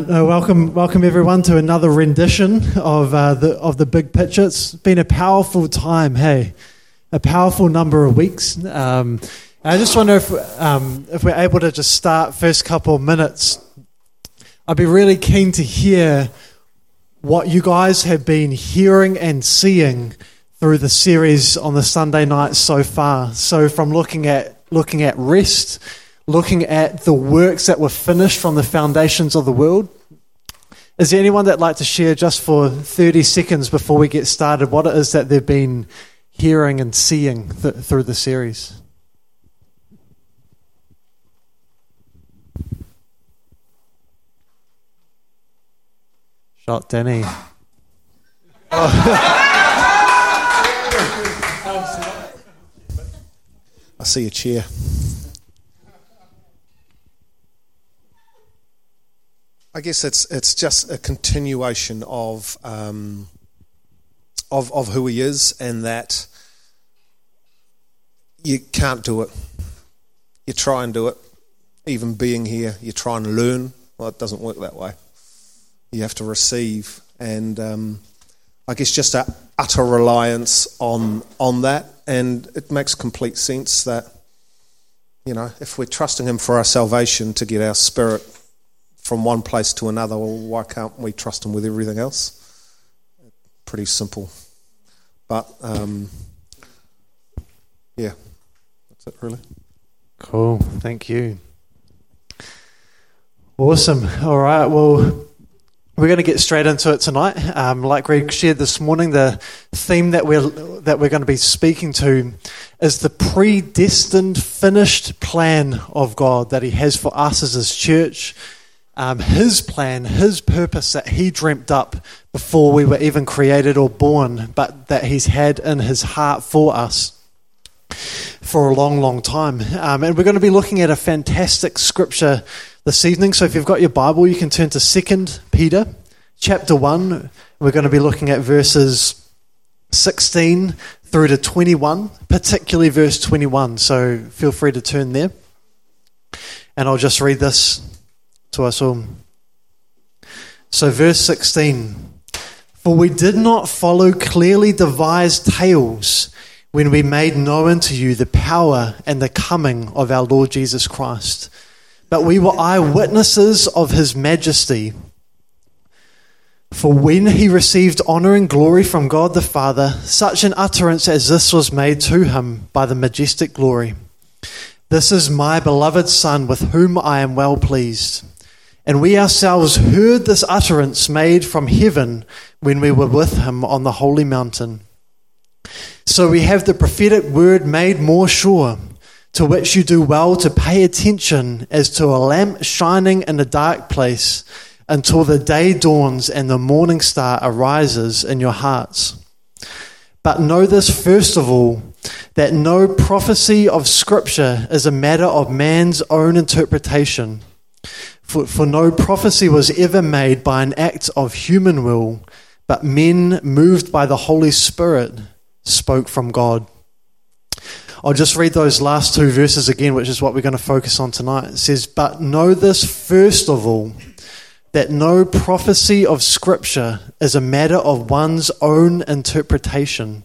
Uh, welcome, welcome everyone to another rendition of uh, the of the big picture. It's been a powerful time, hey, a powerful number of weeks. Um, I just wonder if um, if we're able to just start first couple of minutes. I'd be really keen to hear what you guys have been hearing and seeing through the series on the Sunday nights so far. So from looking at looking at rest looking at the works that were finished from the foundations of the world. Is there anyone that'd like to share just for 30 seconds before we get started what it is that they've been hearing and seeing th- through the series? Shot Danny. I see a chair. I guess it's it's just a continuation of um, of of who he is, and that you can't do it. You try and do it. Even being here, you try and learn. Well, it doesn't work that way. You have to receive, and um, I guess just a utter reliance on on that, and it makes complete sense that you know if we're trusting Him for our salvation to get our spirit from one place to another, well, why can't we trust Him with everything else? Pretty simple. But, um, yeah, that's it, really. Cool. Thank you. Awesome. All right. Well, we're going to get straight into it tonight. Um, like Greg shared this morning, the theme that we're that we're going to be speaking to is the predestined, finished plan of God that He has for us as His church um, his plan, his purpose that he dreamt up before we were even created or born, but that he's had in his heart for us for a long, long time. Um, and we're going to be looking at a fantastic scripture this evening. So if you've got your Bible, you can turn to Second Peter chapter 1. We're going to be looking at verses 16 through to 21, particularly verse 21. So feel free to turn there. And I'll just read this to us all. So, verse 16 For we did not follow clearly devised tales when we made known to you the power and the coming of our Lord Jesus Christ, but we were eyewitnesses of his majesty. For when he received honor and glory from God the Father, such an utterance as this was made to him by the majestic glory This is my beloved Son, with whom I am well pleased. And we ourselves heard this utterance made from heaven when we were with him on the holy mountain. So we have the prophetic word made more sure, to which you do well to pay attention as to a lamp shining in a dark place until the day dawns and the morning star arises in your hearts. But know this first of all that no prophecy of Scripture is a matter of man's own interpretation. For, for no prophecy was ever made by an act of human will, but men moved by the Holy Spirit spoke from God. I'll just read those last two verses again, which is what we're going to focus on tonight. It says, But know this first of all, that no prophecy of Scripture is a matter of one's own interpretation.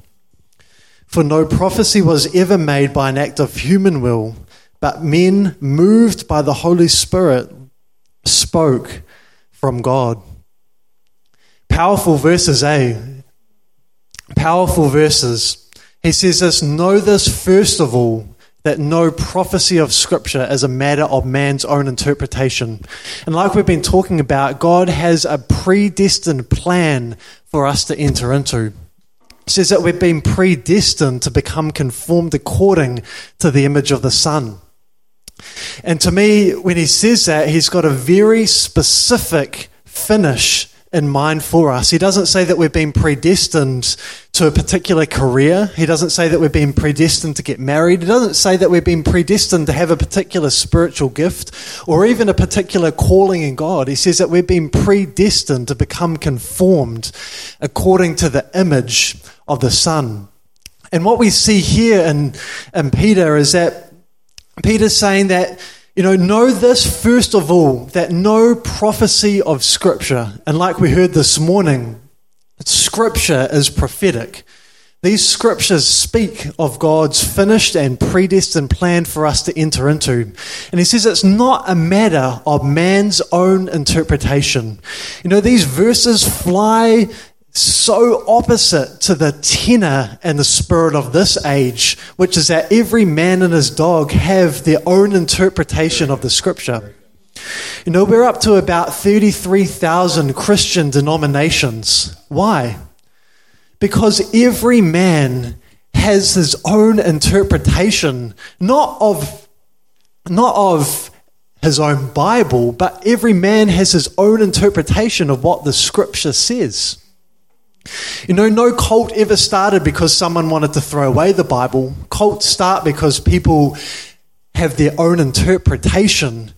For no prophecy was ever made by an act of human will, but men moved by the Holy Spirit spoke from God. Powerful verses, eh? Powerful verses. He says this Know this first of all, that no prophecy of Scripture is a matter of man's own interpretation. And like we've been talking about, God has a predestined plan for us to enter into. Says that we've been predestined to become conformed according to the image of the Son. And to me, when he says that, he's got a very specific finish in mind for us. He doesn't say that we've been predestined to a particular career. He doesn't say that we've been predestined to get married. He doesn't say that we've been predestined to have a particular spiritual gift or even a particular calling in God. He says that we've been predestined to become conformed according to the image of the Son. And what we see here in, in Peter is that Peter's saying that You know, know this first of all that no prophecy of Scripture, and like we heard this morning, Scripture is prophetic. These scriptures speak of God's finished and predestined plan for us to enter into. And he says it's not a matter of man's own interpretation. You know, these verses fly so opposite to the tenor and the spirit of this age, which is that every man and his dog have their own interpretation of the scripture. You know, we're up to about 33,000 Christian denominations. Why? Because every man has his own interpretation, not of, not of his own Bible, but every man has his own interpretation of what the scripture says. You know, no cult ever started because someone wanted to throw away the Bible. Cults start because people have their own interpretation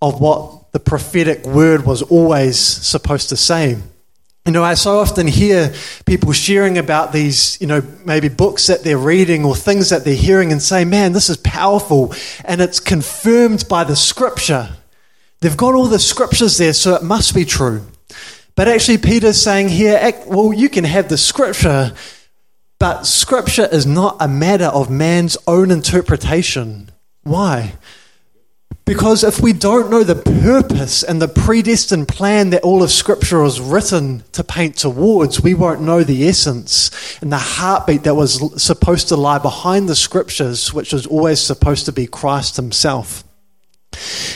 of what the prophetic word was always supposed to say. You know, I so often hear people sharing about these, you know, maybe books that they're reading or things that they're hearing and say, man, this is powerful and it's confirmed by the scripture. They've got all the scriptures there, so it must be true. But actually, Peter's saying here, well, you can have the scripture, but scripture is not a matter of man's own interpretation. Why? Because if we don't know the purpose and the predestined plan that all of Scripture was written to paint towards, we won't know the essence and the heartbeat that was supposed to lie behind the Scriptures, which was always supposed to be Christ Himself.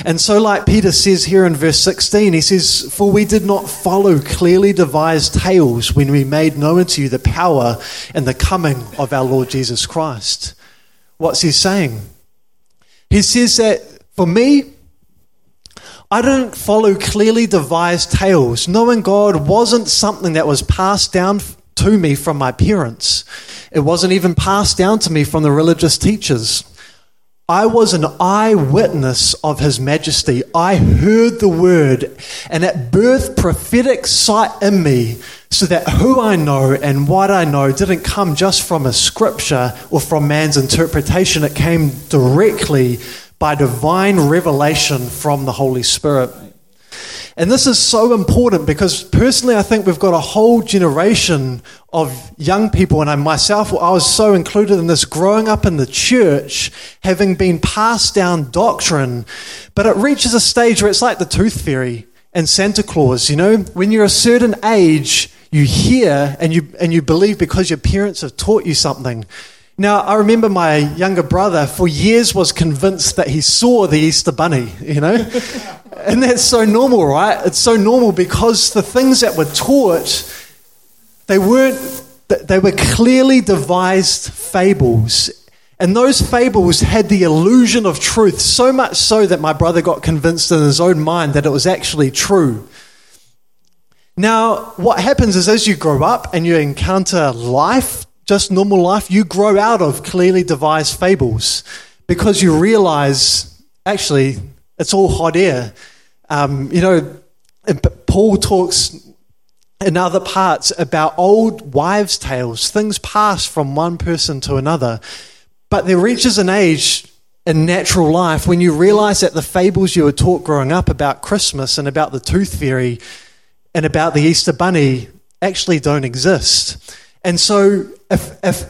And so, like Peter says here in verse 16, he says, For we did not follow clearly devised tales when we made known to you the power and the coming of our Lord Jesus Christ. What's he saying? He says that for me, I don't follow clearly devised tales. Knowing God wasn't something that was passed down to me from my parents, it wasn't even passed down to me from the religious teachers. I was an eyewitness of His majesty. I heard the word, and it birthed prophetic sight in me so that who I know and what I know didn't come just from a scripture or from man's interpretation. It came directly by divine revelation from the Holy Spirit. And this is so important because personally, I think we've got a whole generation of young people, and I myself, I was so included in this growing up in the church, having been passed down doctrine. But it reaches a stage where it's like the tooth fairy and Santa Claus. You know, when you're a certain age, you hear and you, and you believe because your parents have taught you something. Now, I remember my younger brother for years was convinced that he saw the Easter Bunny, you know? and that's so normal, right? It's so normal because the things that were taught, they weren't, they were clearly devised fables. And those fables had the illusion of truth, so much so that my brother got convinced in his own mind that it was actually true. Now, what happens is as you grow up and you encounter life, just normal life, you grow out of clearly devised fables because you realize actually it's all hot air. Um, you know, Paul talks in other parts about old wives' tales, things passed from one person to another. But there reaches an age in natural life when you realize that the fables you were taught growing up about Christmas and about the tooth fairy and about the Easter bunny actually don't exist. And so, if, if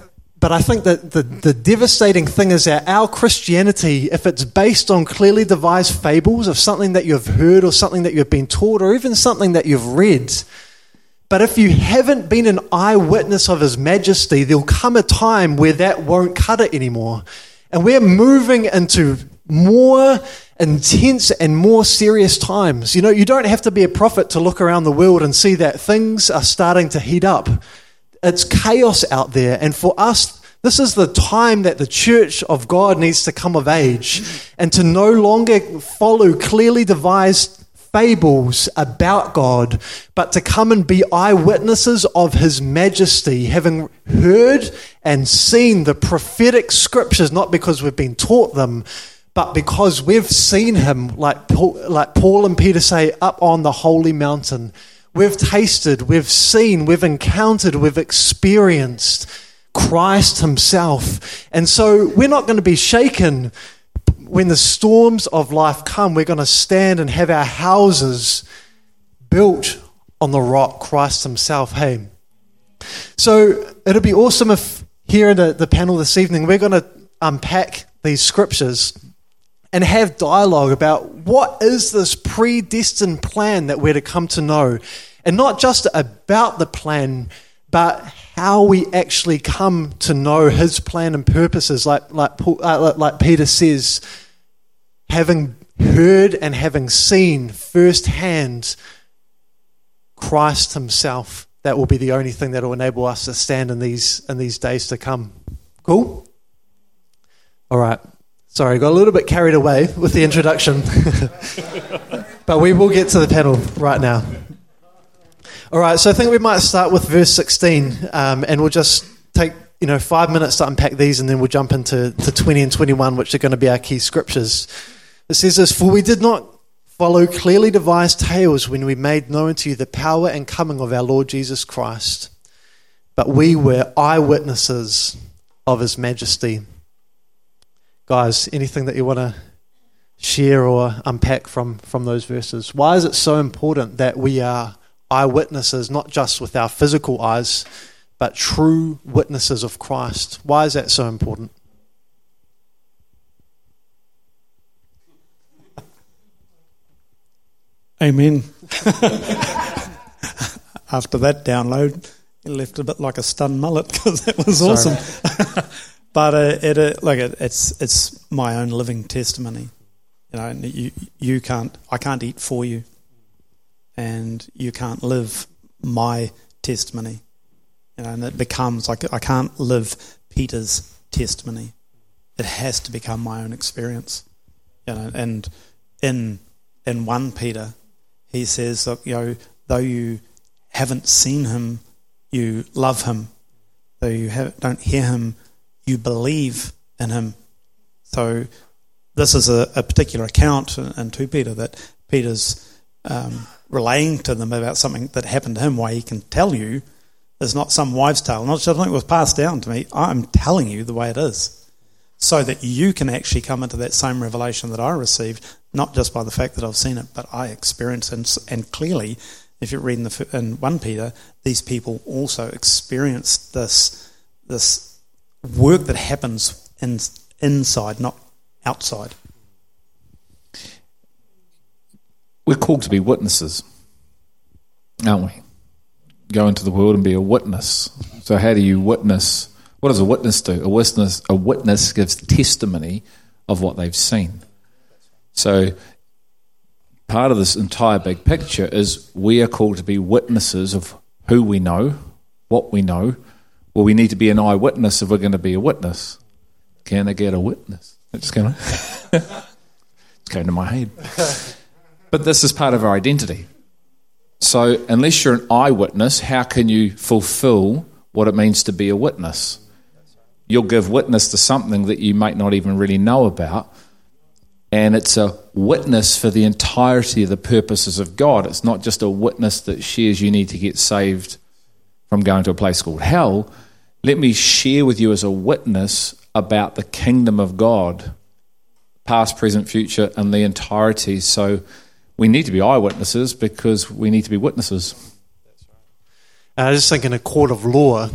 but I think that the, the devastating thing is that our Christianity, if it's based on clearly devised fables of something that you've heard or something that you've been taught or even something that you've read, but if you haven't been an eyewitness of His majesty, there'll come a time where that won't cut it anymore. And we're moving into more intense and more serious times. You know, you don't have to be a prophet to look around the world and see that things are starting to heat up. It's chaos out there. And for us, this is the time that the church of God needs to come of age and to no longer follow clearly devised fables about God, but to come and be eyewitnesses of His majesty, having heard and seen the prophetic scriptures, not because we've been taught them, but because we've seen Him, like Paul, like Paul and Peter say, up on the holy mountain. We've tasted, we've seen, we've encountered, we've experienced Christ Himself. And so we're not going to be shaken when the storms of life come, we're going to stand and have our houses built on the rock, Christ Himself. Hey. So it'll be awesome if here in the, the panel this evening we're going to unpack these scriptures and have dialogue about what is this predestined plan that we're to come to know. And not just about the plan, but how we actually come to know his plan and purposes, like, like, uh, like Peter says, having heard and having seen firsthand Christ himself. That will be the only thing that will enable us to stand in these, in these days to come. Cool? All right. Sorry, got a little bit carried away with the introduction. but we will get to the panel right now. All right, so I think we might start with verse 16, um, and we'll just take you know five minutes to unpack these, and then we'll jump into to 20 and 21, which are going to be our key scriptures. It says this: "For we did not follow clearly devised tales when we made known to you the power and coming of our Lord Jesus Christ, but we were eyewitnesses of His majesty." Guys, anything that you want to share or unpack from, from those verses? Why is it so important that we are eyewitnesses, not just with our physical eyes, but true witnesses of Christ? Why is that so important? Amen. After that download, it left a bit like a stunned mullet because that was Sorry. awesome. but uh, it, uh, like it, it's it's my own living testimony. You know, you you can't I can't eat for you, and you can't live my testimony. You know, and it becomes like I can't live Peter's testimony. It has to become my own experience. You know, and in in one Peter, he says, look, you know, though you haven't seen him, you love him. Though you have, don't hear him, you believe in him. So this is a, a particular account in, in 2 Peter that Peter's um, relaying to them about something that happened to him, why he can tell you is not some wives' tale, not something that was passed down to me. I'm telling you the way it is. So that you can actually come into that same revelation that I received, not just by the fact that I've seen it, but I experienced it. And clearly, if you read in, the, in 1 Peter, these people also experienced this, this work that happens in, inside, not outside. We're called to be witnesses, aren't we? Go into the world and be a witness. So, how do you witness? What does a witness do? A witness, a witness gives testimony of what they've seen. So, part of this entire big picture is we are called to be witnesses of who we know, what we know, well, we need to be an eyewitness if we're going to be a witness. Can I get a witness? It just came, it came to my head. But this is part of our identity. So, unless you're an eyewitness, how can you fulfill what it means to be a witness? You'll give witness to something that you might not even really know about. And it's a witness for the entirety of the purposes of God. It's not just a witness that shares you need to get saved from going to a place called hell let me share with you as a witness about the kingdom of God, past, present, future, and the entirety. So we need to be eyewitnesses because we need to be witnesses. That's right. And I just think in a court of law,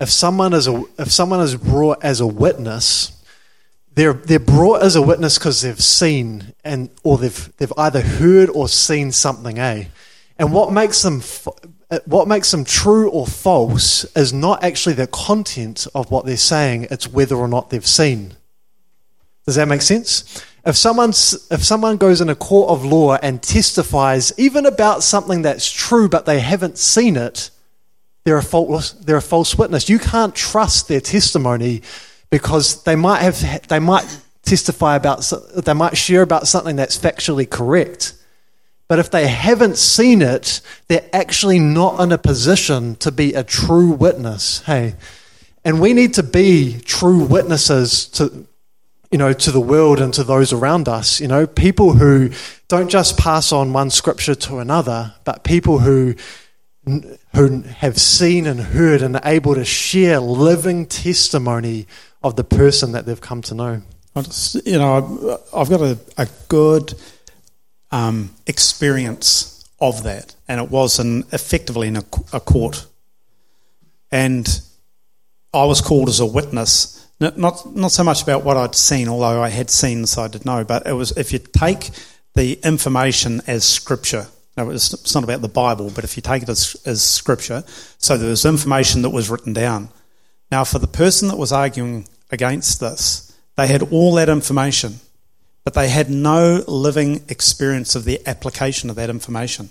if someone is a, if someone is brought as a witness, they're they're brought as a witness because they've seen and or they've they've either heard or seen something, eh? And what makes them what makes them true or false is not actually the content of what they're saying, it's whether or not they've seen. Does that make sense? If, someone's, if someone goes in a court of law and testifies even about something that's true but they haven't seen it, they're a false, they're a false witness. You can't trust their testimony because they might, have, they might testify about, they might share about something that's factually correct but if they haven't seen it, they're actually not in a position to be a true witness. Hey, and we need to be true witnesses to, you know, to the world and to those around us. You know, people who don't just pass on one scripture to another, but people who who have seen and heard and are able to share living testimony of the person that they've come to know. You know, I've got a, a good um, experience of that, and it was in, effectively in a, a court. And I was called as a witness, not, not so much about what I'd seen, although I had seen, so I did know. But it was if you take the information as scripture. Now, it's, it's not about the Bible, but if you take it as, as scripture, so there was information that was written down. Now, for the person that was arguing against this, they had all that information, but they had no living experience of the application of that information.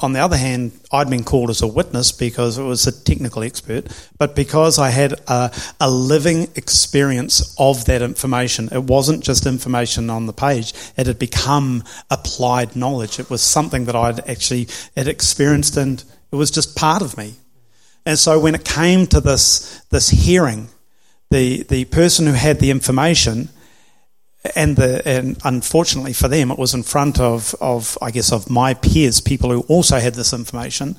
On the other hand, I'd been called as a witness because it was a technical expert, but because I had a, a living experience of that information. It wasn't just information on the page, it had become applied knowledge. It was something that I'd actually had experienced and it was just part of me. And so when it came to this, this hearing, the, the person who had the information, and the and unfortunately for them, it was in front of, of I guess of my peers, people who also had this information.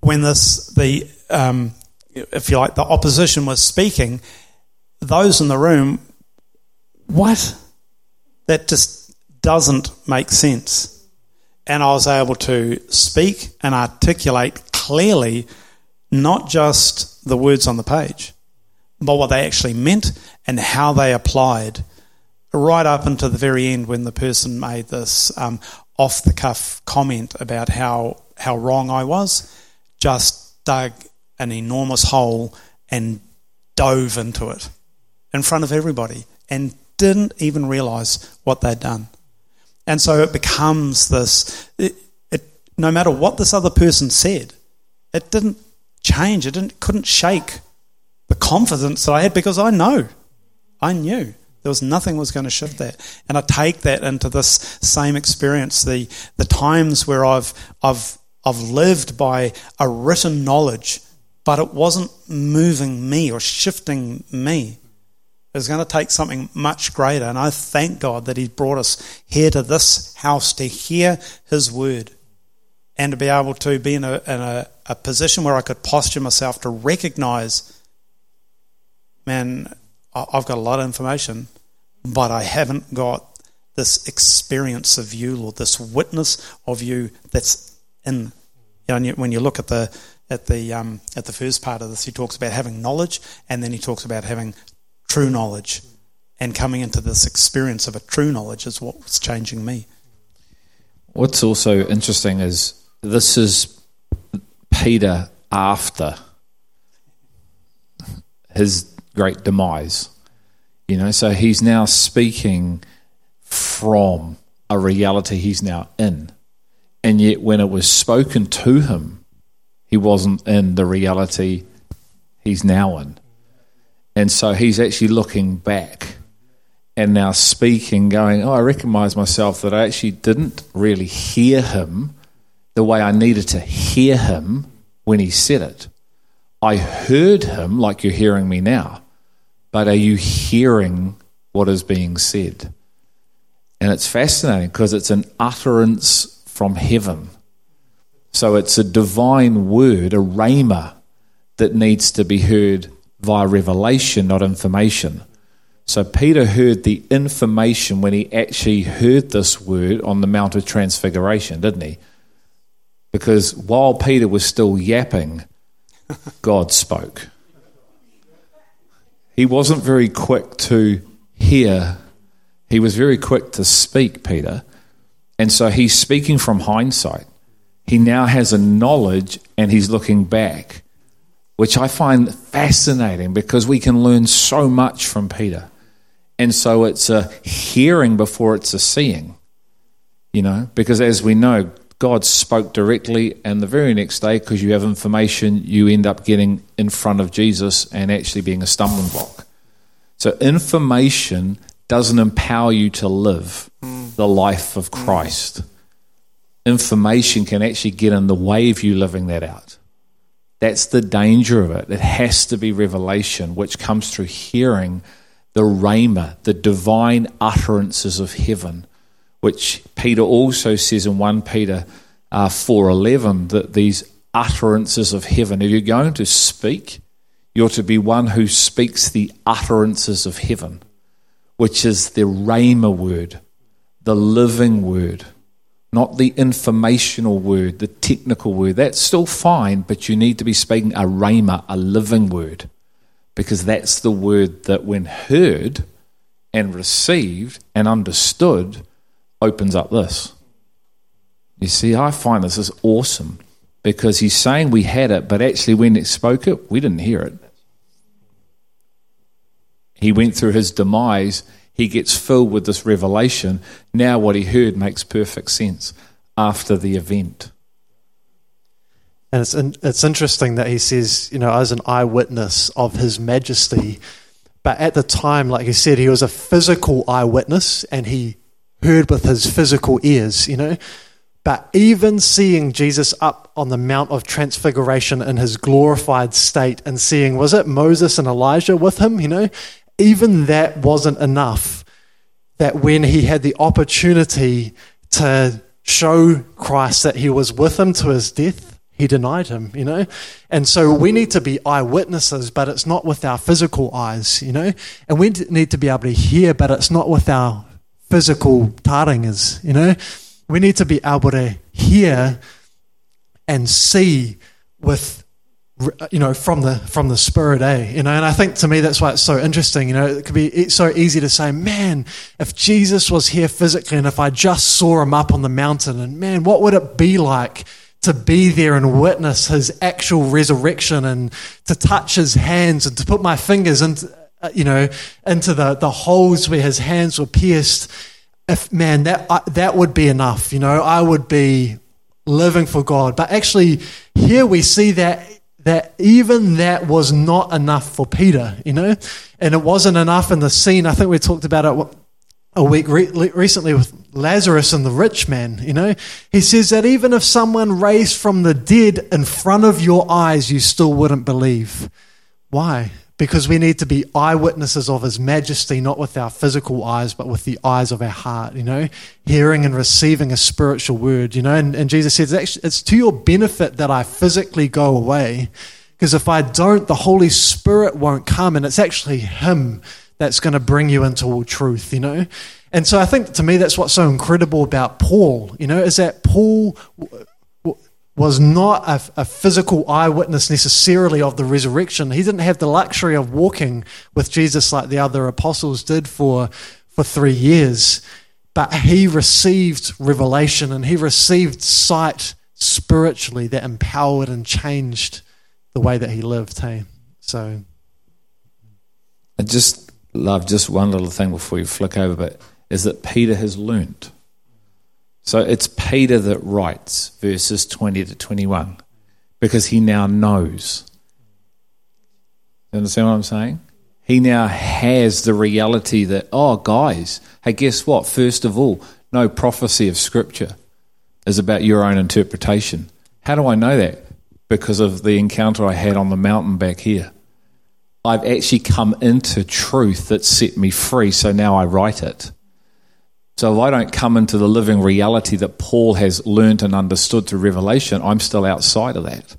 When this the um, if you like the opposition was speaking, those in the room, what that just doesn't make sense. And I was able to speak and articulate clearly, not just the words on the page, but what they actually meant and how they applied right up until the very end when the person made this um, off the cuff comment about how, how wrong I was, just dug an enormous hole and dove into it in front of everybody and didn't even realize what they'd done. And so it becomes this it, it, no matter what this other person said, it didn't change, it didn't, couldn't shake the confidence that I had because I know, I knew there was nothing was going to shift that. And I take that into this same experience, the the times where I've I've I've lived by a written knowledge, but it wasn't moving me or shifting me. It was going to take something much greater. And I thank God that He's brought us here to this house to hear His word and to be able to be in a, in a, a position where I could posture myself to recognize man, I've got a lot of information, but I haven't got this experience of you, Lord, this witness of you that's in. You know, when you look at the at the um, at the first part of this, he talks about having knowledge, and then he talks about having true knowledge, and coming into this experience of a true knowledge is what's changing me. What's also interesting is this is Peter after his great demise. You know, so he's now speaking from a reality he's now in. And yet, when it was spoken to him, he wasn't in the reality he's now in. And so he's actually looking back and now speaking, going, Oh, I recognize myself that I actually didn't really hear him the way I needed to hear him when he said it. I heard him like you're hearing me now, but are you hearing what is being said? And it's fascinating because it's an utterance from heaven. So it's a divine word, a rhema, that needs to be heard via revelation, not information. So Peter heard the information when he actually heard this word on the Mount of Transfiguration, didn't he? Because while Peter was still yapping, God spoke. He wasn't very quick to hear, he was very quick to speak, Peter. And so he's speaking from hindsight. He now has a knowledge and he's looking back, which I find fascinating because we can learn so much from Peter. And so it's a hearing before it's a seeing, you know, because as we know, God spoke directly, and the very next day, because you have information, you end up getting in front of Jesus and actually being a stumbling block. So, information doesn't empower you to live the life of Christ. Information can actually get in the way of you living that out. That's the danger of it. It has to be revelation, which comes through hearing the rhema, the divine utterances of heaven which Peter also says in 1 Peter uh, 4.11 that these utterances of heaven, if you're going to speak, you're to be one who speaks the utterances of heaven. which is the Rhema word, the living word, not the informational word, the technical word. That's still fine, but you need to be speaking a Rhema, a living word, because that's the word that, when heard and received and understood, opens up this. You see, I find this is awesome because he's saying we had it, but actually, when it spoke it, we didn't hear it. He went through his demise, he gets filled with this revelation. Now, what he heard makes perfect sense after the event. And it's, in, it's interesting that he says, you know, I was an eyewitness of his majesty. But at the time, like he said, he was a physical eyewitness and he heard with his physical ears, you know. But even seeing Jesus up on the Mount of Transfiguration in his glorified state and seeing, was it Moses and Elijah with him, you know, even that wasn't enough. That when he had the opportunity to show Christ that he was with him to his death, he denied him, you know? And so we need to be eyewitnesses, but it's not with our physical eyes, you know? And we need to be able to hear, but it's not with our physical taringas, you know? We need to be able to hear and see with you know from the from the spirit eh you know and i think to me that's why it's so interesting you know it could be so easy to say man if jesus was here physically and if i just saw him up on the mountain and man what would it be like to be there and witness his actual resurrection and to touch his hands and to put my fingers into uh, you know into the the holes where his hands were pierced if man that uh, that would be enough you know i would be living for god but actually here we see that that even that was not enough for Peter, you know, and it wasn't enough in the scene. I think we talked about it a week re- recently with Lazarus and the rich man, you know. He says that even if someone raised from the dead in front of your eyes, you still wouldn't believe. Why? Because we need to be eyewitnesses of his majesty, not with our physical eyes, but with the eyes of our heart, you know, hearing and receiving a spiritual word, you know. And, and Jesus says, it's to your benefit that I physically go away, because if I don't, the Holy Spirit won't come, and it's actually him that's going to bring you into all truth, you know. And so I think to me that's what's so incredible about Paul, you know, is that Paul was not a, a, physical eyewitness necessarily of the resurrection. He didn't have the luxury of walking with Jesus like the other apostles did for, for three years. But he received revelation and he received sight spiritually that empowered and changed the way that he lived. Hey, so I just love just one little thing before you flick over, but is that Peter has learnt so it's Peter that writes verses 20 to 21 because he now knows. You understand what I'm saying? He now has the reality that, oh, guys, hey, guess what? First of all, no prophecy of Scripture is about your own interpretation. How do I know that? Because of the encounter I had on the mountain back here. I've actually come into truth that set me free, so now I write it. So if I don't come into the living reality that Paul has learnt and understood through revelation, I'm still outside of that.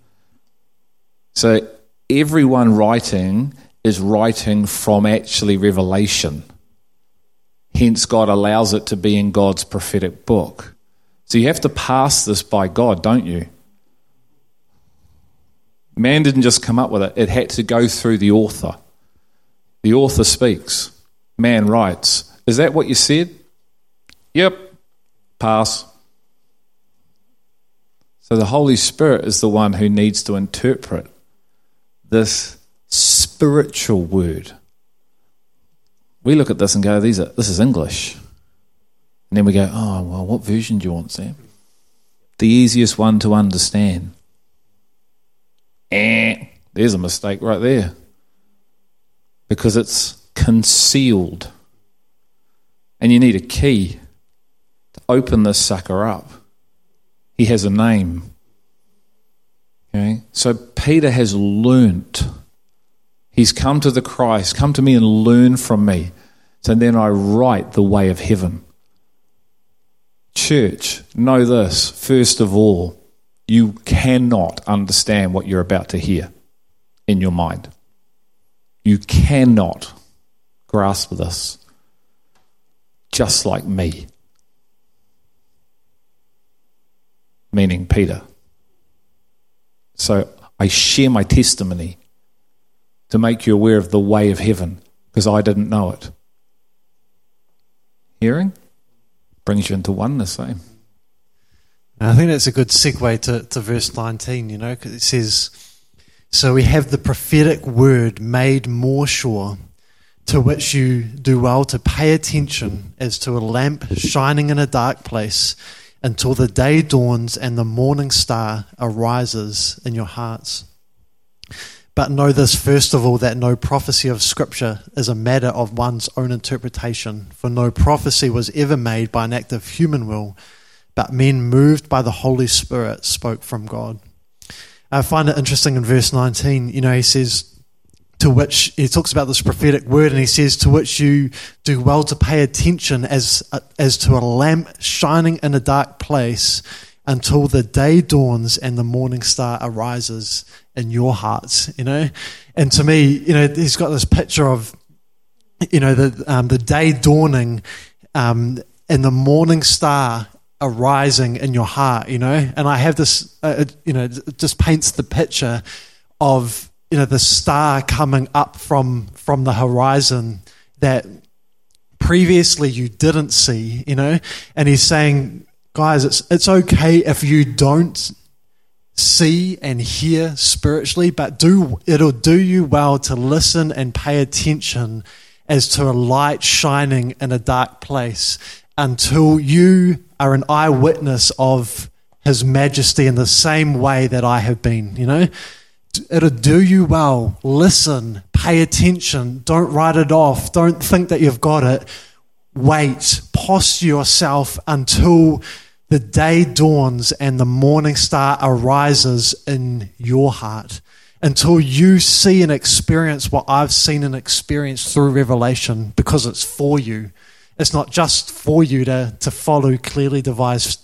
So everyone writing is writing from actually revelation. Hence, God allows it to be in God's prophetic book. So you have to pass this by God, don't you? Man didn't just come up with it, it had to go through the author. The author speaks, man writes. Is that what you said? Yep, pass. So the Holy Spirit is the one who needs to interpret this spiritual word. We look at this and go, These are, this is English. And then we go, oh, well, what version do you want, Sam? The easiest one to understand. Eh, there's a mistake right there. Because it's concealed. And you need a key open this sucker up. He has a name. Okay? So Peter has learnt. He's come to the Christ, come to me and learn from me. So then I write the way of heaven. Church, know this, first of all, you cannot understand what you're about to hear in your mind. You cannot grasp this. just like me. Meaning Peter. So I share my testimony to make you aware of the way of heaven because I didn't know it. Hearing brings you into oneness, eh? I think that's a good segue to, to verse 19, you know, because it says, So we have the prophetic word made more sure, to which you do well to pay attention as to a lamp shining in a dark place until the day dawns and the morning star arises in your hearts. But know this first of all that no prophecy of Scripture is a matter of one's own interpretation, for no prophecy was ever made by an act of human will, but men moved by the Holy Spirit spoke from God. I find it interesting in verse 19, you know, he says, to which he talks about this prophetic word and he says to which you do well to pay attention as as to a lamp shining in a dark place until the day dawns and the morning star arises in your hearts you know? And to me you know he's got this picture of you know the um, the day dawning um, and the morning star arising in your heart you know? And i have this uh, you know it just paints the picture of you know the star coming up from from the horizon that previously you didn't see you know? And he's saying guys it's it's okay if you don't see and hear spiritually but do it'll do you well to listen and pay attention as to a light shining in a dark place until you are an eyewitness of his majesty in the same way that I have been you know it'll do you well. Listen, pay attention, don't write it off, don't think that you've got it. Wait, posture yourself until the day dawns and the morning star arises in your heart. Until you see and experience what I've seen and experienced through Revelation, because it's for you. It's not just for you to, to follow clearly devised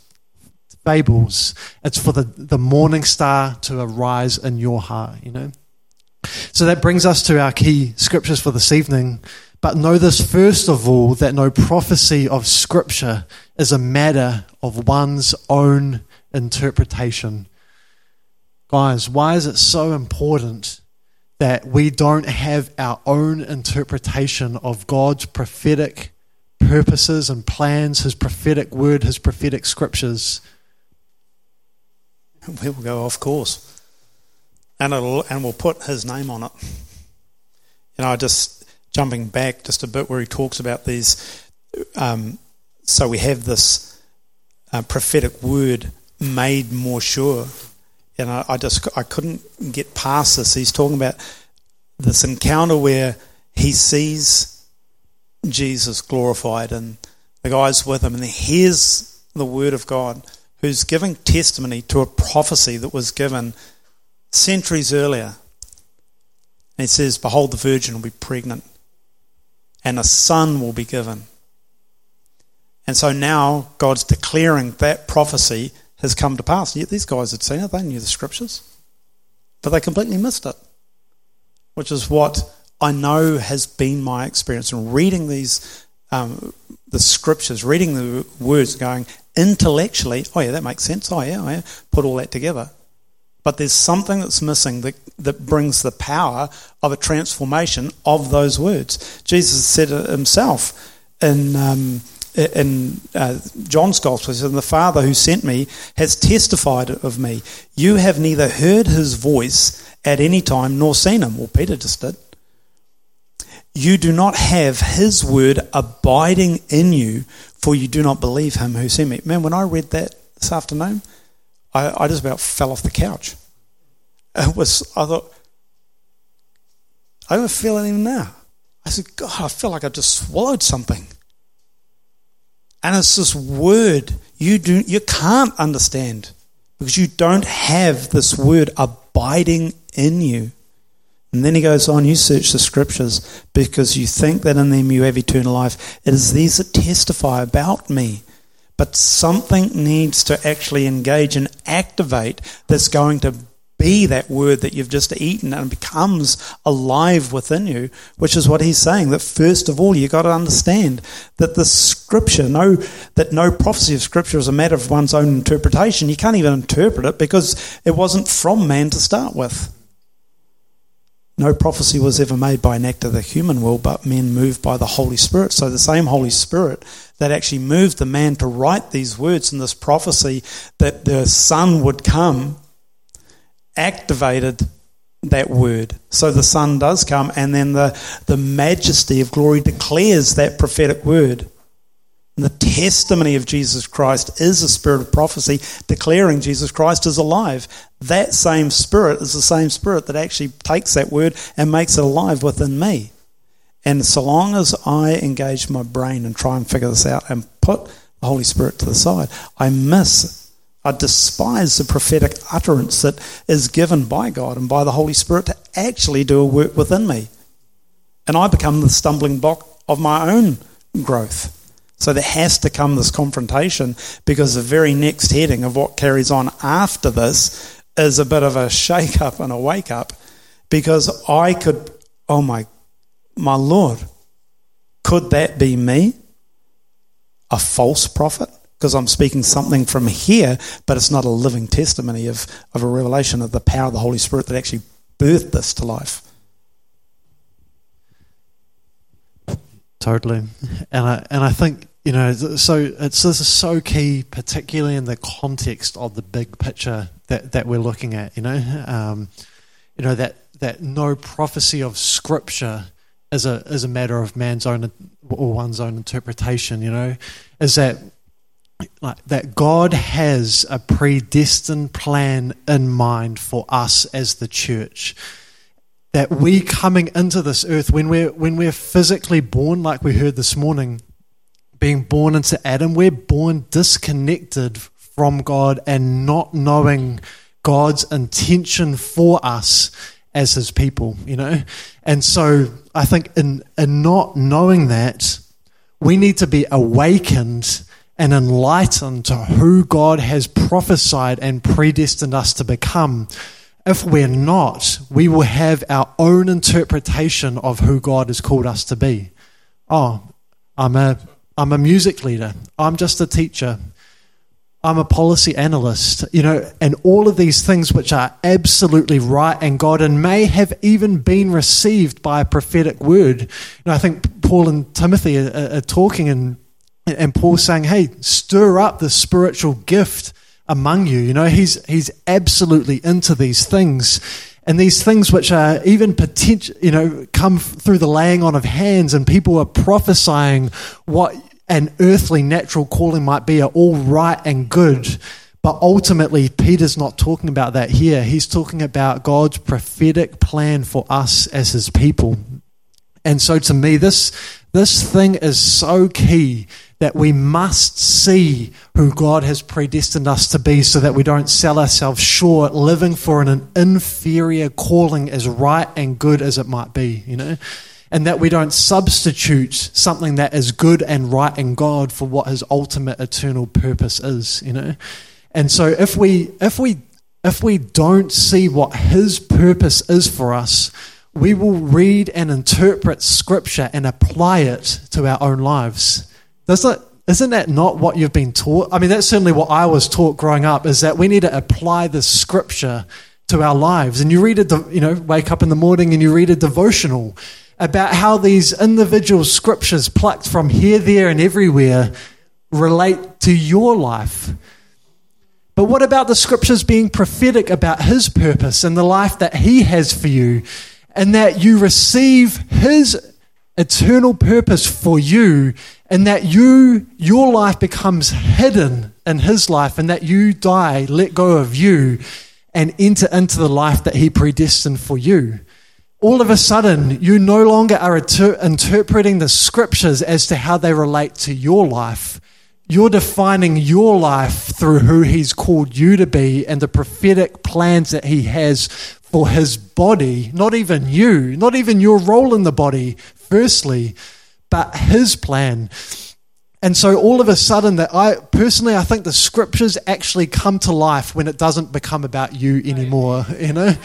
fables. It's for the, the morning star to arise in your heart, you know. So that brings us to our key scriptures for this evening. But know this first of all that no prophecy of scripture is a matter of one's own interpretation. Guys, why is it so important that we don't have our own interpretation of God's prophetic purposes and plans, His prophetic word, His prophetic scriptures? we will go off course. And it'll and we'll put his name on it. You know, just jumping back just a bit where he talks about these. Um, so we have this uh, prophetic word made more sure. And I, I just I couldn't get past this. He's talking about this encounter where he sees Jesus glorified and the guys with him, and he hears the word of God who's giving testimony to a prophecy that was given centuries earlier. And it says, Behold, the virgin will be pregnant, and a son will be given. And so now God's declaring that prophecy has come to pass. Yet these guys had seen it, they knew the scriptures, but they completely missed it, which is what I know has been my experience in reading these, um, the scriptures, reading the words, going, intellectually, oh yeah, that makes sense. Oh yeah, oh yeah, put all that together. But there's something that's missing that, that brings the power of a transformation of those words. Jesus said it himself in, um, in uh, John's Gospel. He said, The Father who sent me has testified of me. You have neither heard his voice at any time nor seen him. Well, Peter just did. You do not have his word abiding in you, for you do not believe him who sent me. Man, when I read that this afternoon, I, I just about fell off the couch. It was, I thought, I don't feel it even now. I said, God, I feel like I just swallowed something. And it's this word you do you can't understand because you don't have this word abiding in you. And then he goes oh, on, you search the scriptures because you think that in them you have eternal life. It is these that testify about me. But something needs to actually engage and activate that's going to be that word that you've just eaten and becomes alive within you, which is what he's saying. That first of all, you've got to understand that the scripture, no, that no prophecy of scripture is a matter of one's own interpretation. You can't even interpret it because it wasn't from man to start with. No prophecy was ever made by an act of the human will, but men moved by the Holy Spirit. So the same Holy Spirit that actually moved the man to write these words in this prophecy that the Son would come activated that word. So the Son does come, and then the, the majesty of glory declares that prophetic word. The testimony of Jesus Christ is a spirit of prophecy declaring Jesus Christ is alive. That same spirit is the same spirit that actually takes that word and makes it alive within me. And so long as I engage my brain and try and figure this out and put the Holy Spirit to the side, I miss, I despise the prophetic utterance that is given by God and by the Holy Spirit to actually do a work within me. And I become the stumbling block of my own growth. So there has to come this confrontation because the very next heading of what carries on after this is a bit of a shake up and a wake up because I could, oh my, my Lord, could that be me? A false prophet? Because I'm speaking something from here, but it's not a living testimony of, of a revelation of the power of the Holy Spirit that actually birthed this to life. Totally, and I and I think you know so it's this is so key, particularly in the context of the big picture that, that we're looking at. You know, um, you know that that no prophecy of Scripture is a is a matter of man's own or one's own interpretation. You know, is that like that God has a predestined plan in mind for us as the church that we coming into this earth when we're when we're physically born like we heard this morning being born into Adam we're born disconnected from God and not knowing God's intention for us as his people you know? And so I think in in not knowing that we need to be awakened and enlightened to who God has prophesied and predestined us to become if we're not, we will have our own interpretation of who God has called us to be. Oh, I'm a, I'm a music leader. I'm just a teacher. I'm a policy analyst, you know, and all of these things which are absolutely right and God and may have even been received by a prophetic word. You know, I think Paul and Timothy are, are talking and, and Paul saying, hey, stir up the spiritual gift among you. You know, he's, he's absolutely into these things. And these things which are even potential, you know, come through the laying on of hands and people are prophesying what an earthly natural calling might be are all right and good. But ultimately, Peter's not talking about that here. He's talking about God's prophetic plan for us as his people. And so to me, this, this thing is so key that we must see who God has predestined us to be so that we don't sell ourselves short living for an inferior calling as right and good as it might be, you know? And that we don't substitute something that is good and right in God for what his ultimate eternal purpose is, you know? And so if we if we if we don't see what his purpose is for us, we will read and interpret scripture and apply it to our own lives. Does that, isn't that not what you've been taught? I mean, that's certainly what I was taught growing up, is that we need to apply the scripture to our lives. And you read a, you know, wake up in the morning and you read a devotional about how these individual scriptures plucked from here, there, and everywhere relate to your life. But what about the scriptures being prophetic about his purpose and the life that he has for you, and that you receive his eternal purpose for you and that you your life becomes hidden in his life and that you die let go of you and enter into the life that he predestined for you. All of a sudden you no longer are inter- interpreting the scriptures as to how they relate to your life. You're defining your life through who he's called you to be and the prophetic plans that he has for his body not even you not even your role in the body firstly but his plan. And so all of a sudden that I personally I think the scriptures actually come to life when it doesn't become about you anymore, you know?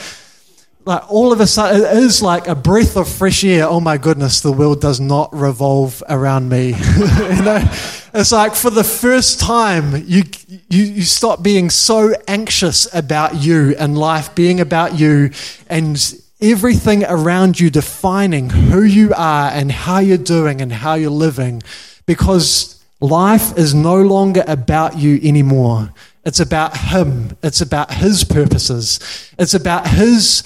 Like all of a sudden it is like a breath of fresh air. Oh my goodness, the world does not revolve around me. you know? It's like for the first time you, you you stop being so anxious about you and life being about you and everything around you defining who you are and how you're doing and how you're living because life is no longer about you anymore. It's about Him, it's about His purposes, it's about His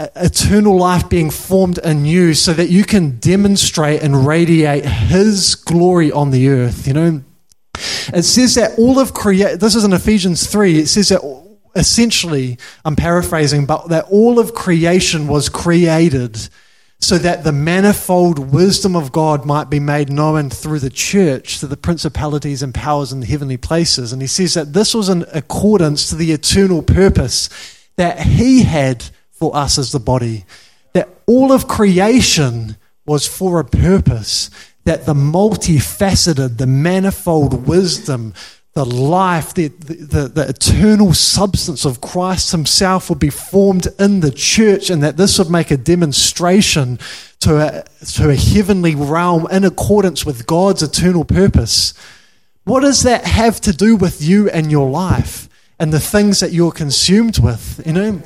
eternal life being formed in you so that you can demonstrate and radiate His glory on the earth. You know, it says that all of create. This is in Ephesians three. It says that essentially, I'm paraphrasing, but that all of creation was created so that the manifold wisdom of God might be made known through the church to the principalities and powers in the heavenly places. And he says that this was in accordance to the eternal purpose that he had for us as the body. That all of creation was for a purpose. That the multifaceted, the manifold wisdom, the life, the, the, the, eternal substance of Christ Himself would be formed in the church, and that this would make a demonstration to a, to a heavenly realm in accordance with God's eternal purpose. What does that have to do with you and your life and the things that you're consumed with? You know,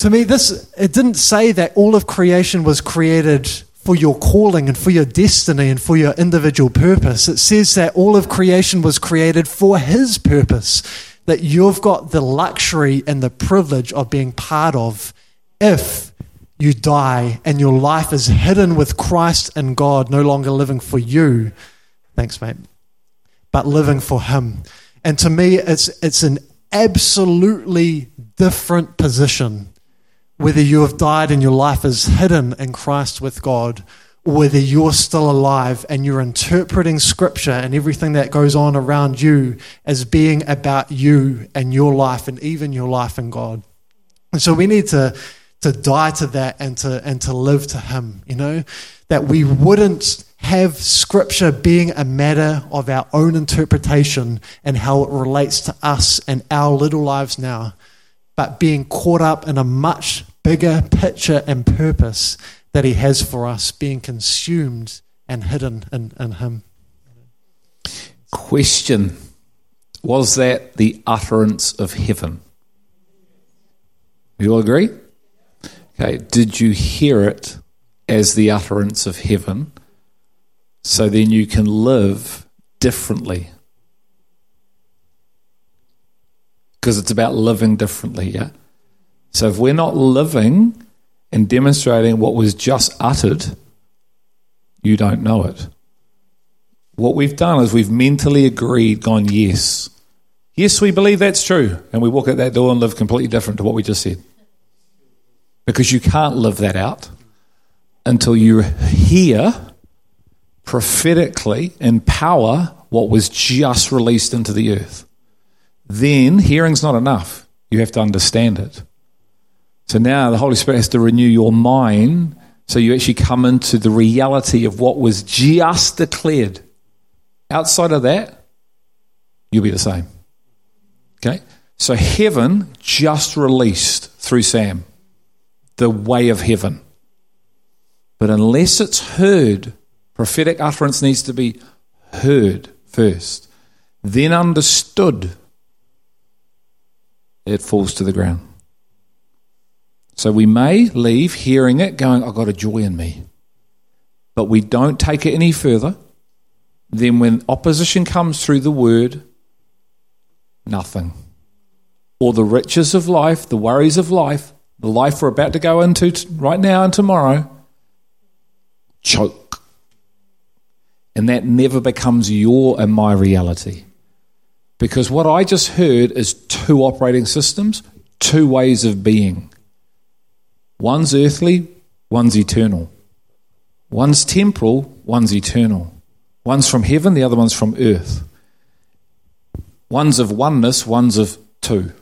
to me, this it didn't say that all of creation was created for your calling and for your destiny and for your individual purpose. It says that all of creation was created for His purpose, that you've got the luxury and the privilege of being part of if you die and your life is hidden with Christ and God, no longer living for you. Thanks, mate. But living for Him. And to me, it's, it's an absolutely different position whether you have died and your life is hidden in Christ with God, or whether you're still alive and you're interpreting Scripture and everything that goes on around you as being about you and your life and even your life in God. And so we need to, to die to that and to, and to live to Him, you know, that we wouldn't have Scripture being a matter of our own interpretation and how it relates to us and our little lives now, but being caught up in a much bigger picture and purpose that He has for us, being consumed and hidden in, in Him. Question Was that the utterance of heaven? You all agree? Okay, did you hear it as the utterance of heaven so then you can live differently? Because it's about living differently, yeah? So if we're not living and demonstrating what was just uttered, you don't know it. What we've done is we've mentally agreed, gone, yes. Yes, we believe that's true. And we walk out that door and live completely different to what we just said. Because you can't live that out until you hear prophetically in power what was just released into the earth. Then hearing's not enough. You have to understand it. So now the Holy Spirit has to renew your mind so you actually come into the reality of what was just declared. Outside of that, you'll be the same. Okay? So heaven just released through Sam the way of heaven. But unless it's heard, prophetic utterance needs to be heard first, then understood, it falls to the ground. So we may leave hearing it going, I've got a joy in me. But we don't take it any further. Then when opposition comes through the word, nothing. Or the riches of life, the worries of life, the life we're about to go into right now and tomorrow, choke. And that never becomes your and my reality. Because what I just heard is two operating systems, two ways of being. One's earthly, one's eternal. One's temporal, one's eternal. One's from heaven, the other one's from earth. One's of oneness, one's of two.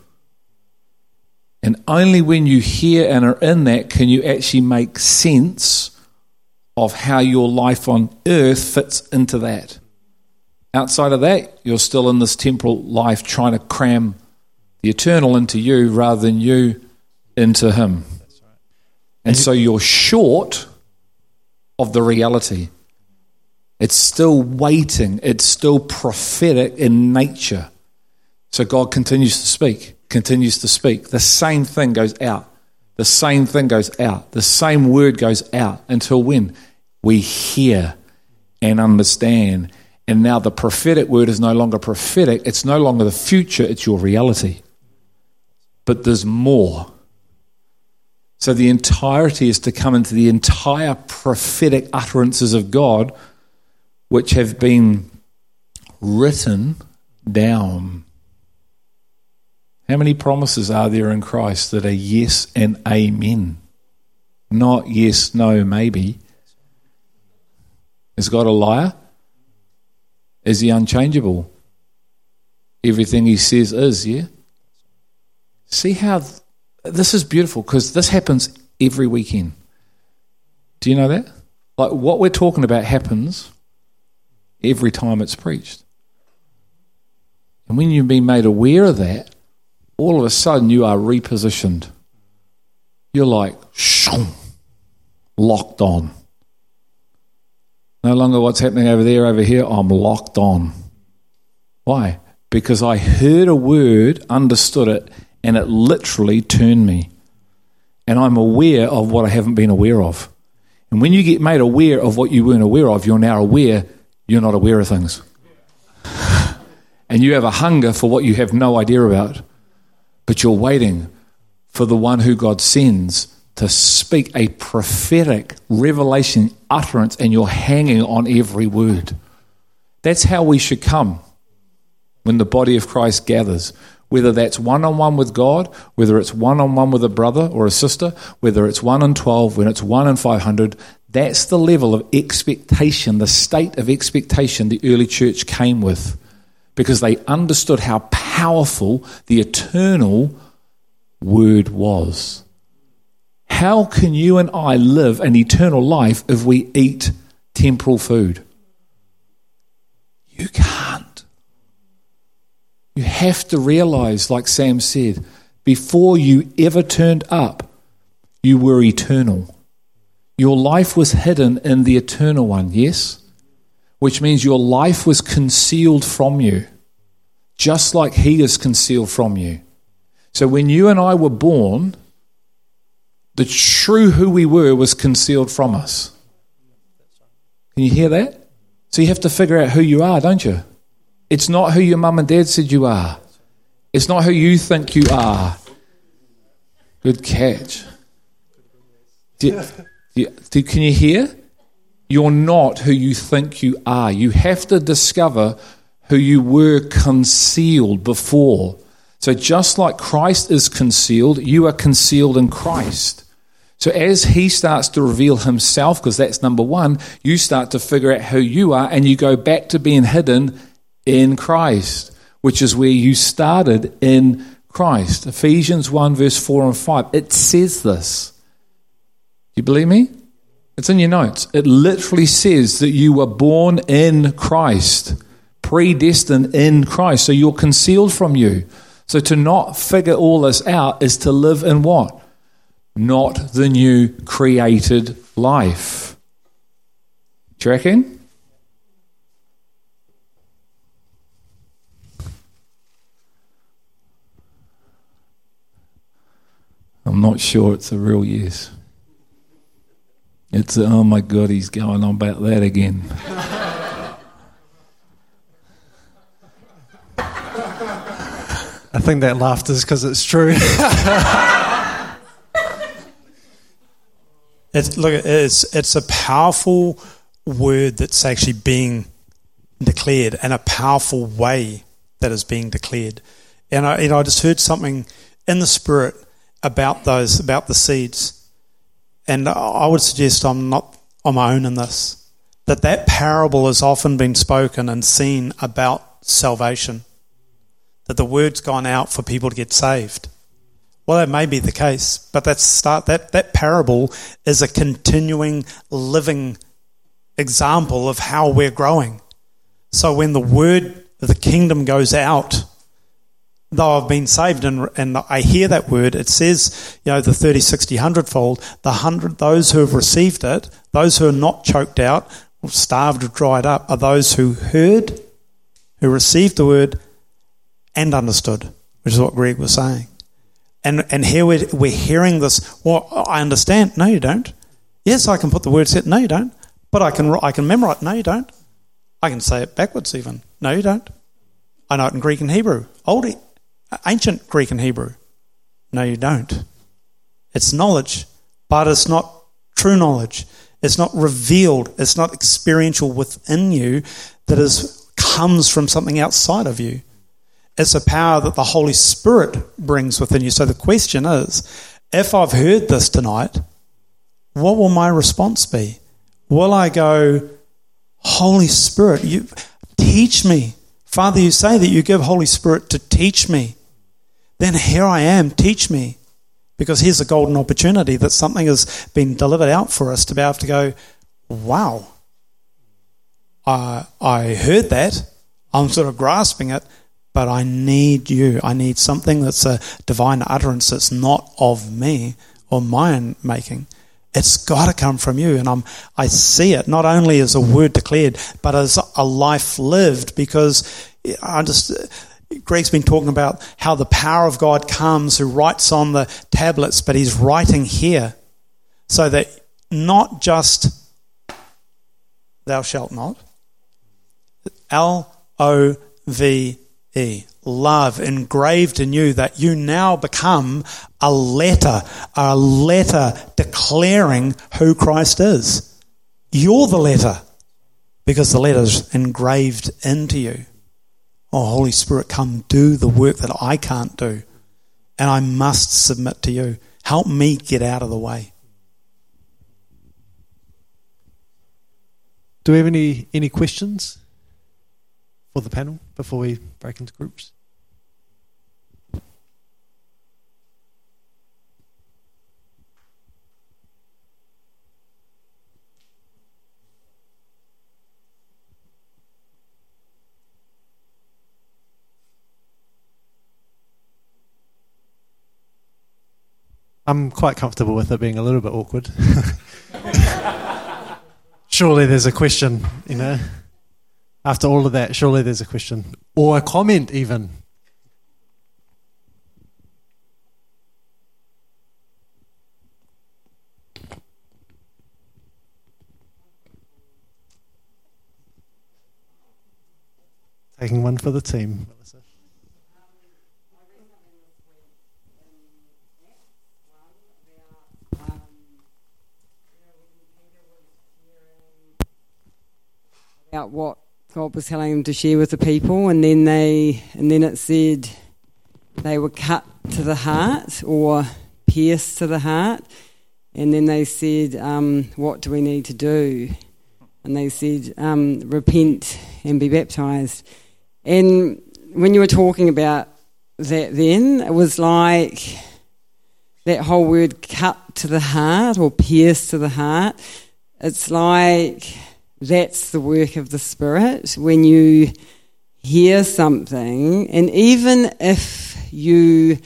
And only when you hear and are in that can you actually make sense of how your life on earth fits into that. Outside of that, you're still in this temporal life trying to cram the eternal into you rather than you into Him. And so you're short of the reality. It's still waiting, it's still prophetic in nature. So God continues to speak, continues to speak. The same thing goes out. The same thing goes out. The same word goes out until when? We hear and understand. And now the prophetic word is no longer prophetic. It's no longer the future, it's your reality. But there's more. So the entirety is to come into the entire prophetic utterances of God, which have been written down. How many promises are there in Christ that are yes and amen? Not yes, no, maybe. Is God a liar? Is he unchangeable? Everything he says is, yeah? See how this is beautiful because this happens every weekend. Do you know that? Like what we're talking about happens every time it's preached. And when you've been made aware of that, all of a sudden you are repositioned. You're like, shoom, locked on. No longer what's happening over there, over here, I'm locked on. Why? Because I heard a word, understood it, and it literally turned me. And I'm aware of what I haven't been aware of. And when you get made aware of what you weren't aware of, you're now aware you're not aware of things. and you have a hunger for what you have no idea about. But you're waiting for the one who God sends to speak a prophetic revelation utterance, and you're hanging on every word. That's how we should come when the body of Christ gathers whether that's one on one with God, whether it's one on one with a brother or a sister, whether it's one in 12, when it's one in 500, that's the level of expectation, the state of expectation the early church came with because they understood how powerful the eternal word was. How can you and I live an eternal life if we eat temporal food? You can't. You have to realize, like Sam said, before you ever turned up, you were eternal. Your life was hidden in the eternal one, yes? Which means your life was concealed from you, just like He is concealed from you. So when you and I were born, the true who we were was concealed from us. Can you hear that? So you have to figure out who you are, don't you? It's not who your mum and dad said you are. It's not who you think you are. Good catch. Do, do, do, can you hear? You're not who you think you are. You have to discover who you were concealed before. So, just like Christ is concealed, you are concealed in Christ. So, as He starts to reveal Himself, because that's number one, you start to figure out who you are and you go back to being hidden in Christ, which is where you started in Christ. Ephesians 1, verse 4 and 5. It says this. You believe me? It's in your notes. It literally says that you were born in Christ, predestined in Christ. So you're concealed from you. So to not figure all this out is to live in what? Not the new created life. Do you reckon? I'm not sure it's a real yes. It's oh my God, he's going on about that again. I think that laughter is because it's true. it's, look, it's, it's a powerful word that's actually being declared and a powerful way that is being declared. And I, you know, I just heard something in the spirit about those, about the seeds. And I would suggest I'm not on my own in this. That that parable has often been spoken and seen about salvation. That the word's gone out for people to get saved. Well, that may be the case, but that's start that, that parable is a continuing living example of how we're growing. So when the word of the kingdom goes out, though I've been saved and, and I hear that word, it says, you know, the 30, 60, 100 fold, the 100, those who have received it, those who are not choked out, or starved or dried up, are those who heard, who received the word and understood, which is what Greg was saying. And, and here we're, we're hearing this, well, I understand. No, you don't. Yes, I can put the words in. No, you don't. But I can, I can memorize. No, you don't. I can say it backwards even. No, you don't. I know it in Greek and Hebrew. Old, ancient Greek and Hebrew. No, you don't. It's knowledge, but it's not true knowledge. It's not revealed. It's not experiential within you that is comes from something outside of you. It's a power that the Holy Spirit brings within you. So the question is, if I've heard this tonight, what will my response be? Will I go, Holy Spirit, you teach me. Father, you say that you give Holy Spirit to teach me. Then here I am, teach me. Because here's a golden opportunity that something has been delivered out for us to be able to go, wow, I, I heard that. I'm sort of grasping it, but I need you. I need something that's a divine utterance that's not of me or my making. It's got to come from you. And I'm, I see it not only as a word declared, but as a life lived because I just, Greg's been talking about how the power of God comes, who writes on the tablets, but he's writing here so that not just thou shalt not, L O V E, love engraved in you, that you now become a letter, a letter declaring who Christ is. You're the letter because the letter's engraved into you. Oh, Holy Spirit, come do the work that I can't do. And I must submit to you. Help me get out of the way. Do we have any, any questions for the panel before we break into groups? I'm quite comfortable with it being a little bit awkward. surely there's a question, you know. After all of that, surely there's a question or a comment, even. Taking one for the team. About what God was telling them to share with the people, and then they, and then it said they were cut to the heart or pierced to the heart, and then they said, um, "What do we need to do?" And they said, um, "Repent and be baptized." And when you were talking about that, then it was like that whole word "cut to the heart" or "pierced to the heart." It's like that's the work of the Spirit when you hear something, and even if you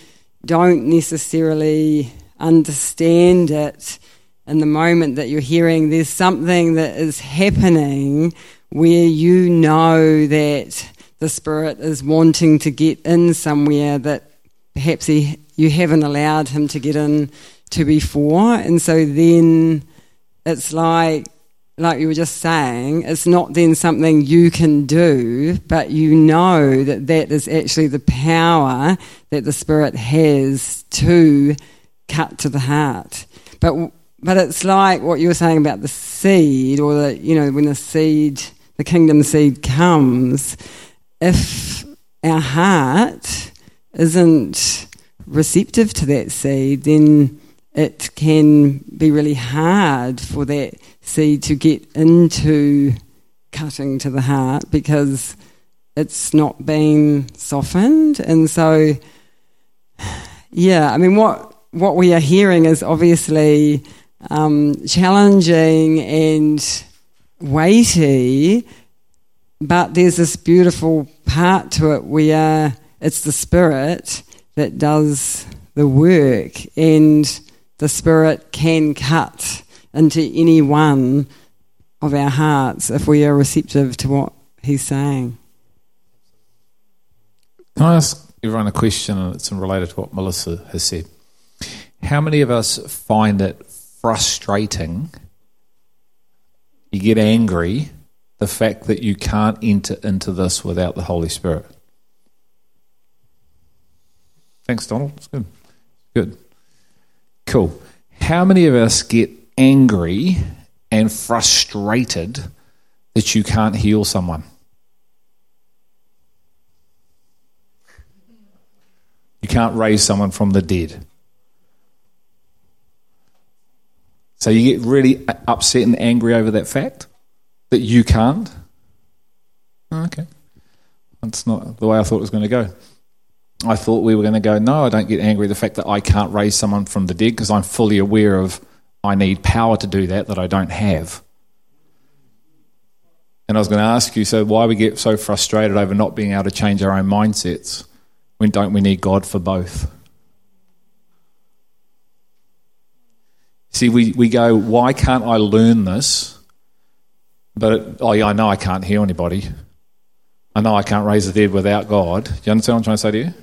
don't necessarily understand it in the moment that you're hearing, there's something that is happening where you know that the Spirit is wanting to get in somewhere that perhaps he, you haven't allowed him to get in to before. And so then it's like like you were just saying, it's not then something you can do, but you know that that is actually the power that the Spirit has to cut to the heart. But but it's like what you were saying about the seed, or the you know when the seed, the kingdom seed comes, if our heart isn't receptive to that seed, then it can be really hard for that seed to get into cutting to the heart because it's not been softened. And so, yeah, I mean, what what we are hearing is obviously um, challenging and weighty, but there's this beautiful part to it where it's the Spirit that does the work, and the Spirit can cut into any one of our hearts if we are receptive to what He's saying. Can I ask everyone a question, and it's related to what Melissa has said? How many of us find it frustrating? You get angry the fact that you can't enter into this without the Holy Spirit. Thanks, Donald. That's good. Good. Cool. How many of us get angry and frustrated that you can't heal someone? You can't raise someone from the dead. So you get really upset and angry over that fact that you can't? Oh, okay. That's not the way I thought it was going to go. I thought we were going to go, no, I don't get angry the fact that I can't raise someone from the dead because I'm fully aware of I need power to do that that I don't have. And I was going to ask you, so why we get so frustrated over not being able to change our own mindsets when don't we need God for both? See, we, we go, why can't I learn this? But, oh, yeah, I know I can't heal anybody. I know I can't raise the dead without God. Do you understand what I'm trying to say to you?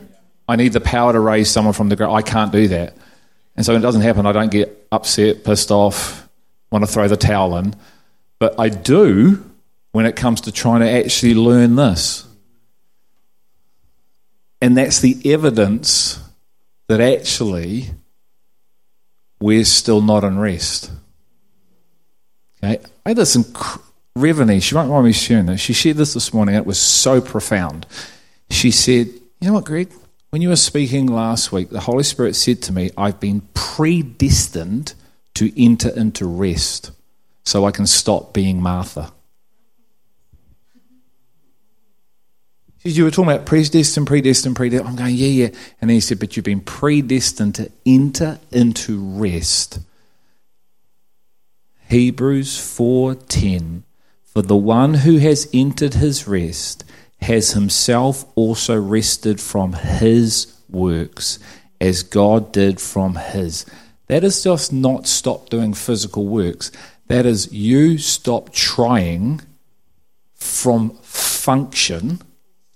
I need the power to raise someone from the grave. I can't do that. And so when it doesn't happen, I don't get upset, pissed off, want to throw the towel in. But I do when it comes to trying to actually learn this. And that's the evidence that actually we're still not in rest. Okay? I had this inc- Reverend, she won't mind me sharing this. She shared this this morning. It was so profound. She said, You know what, Greg? When you were speaking last week, the Holy Spirit said to me, I've been predestined to enter into rest so I can stop being Martha. Said, You were talking about predestined, predestined, predestined. I'm going, Yeah, yeah. And then he said, But you've been predestined to enter into rest. Hebrews 4:10 For the one who has entered his rest has himself also rested from his works as God did from his. That is just not stop doing physical works. That is you stop trying from function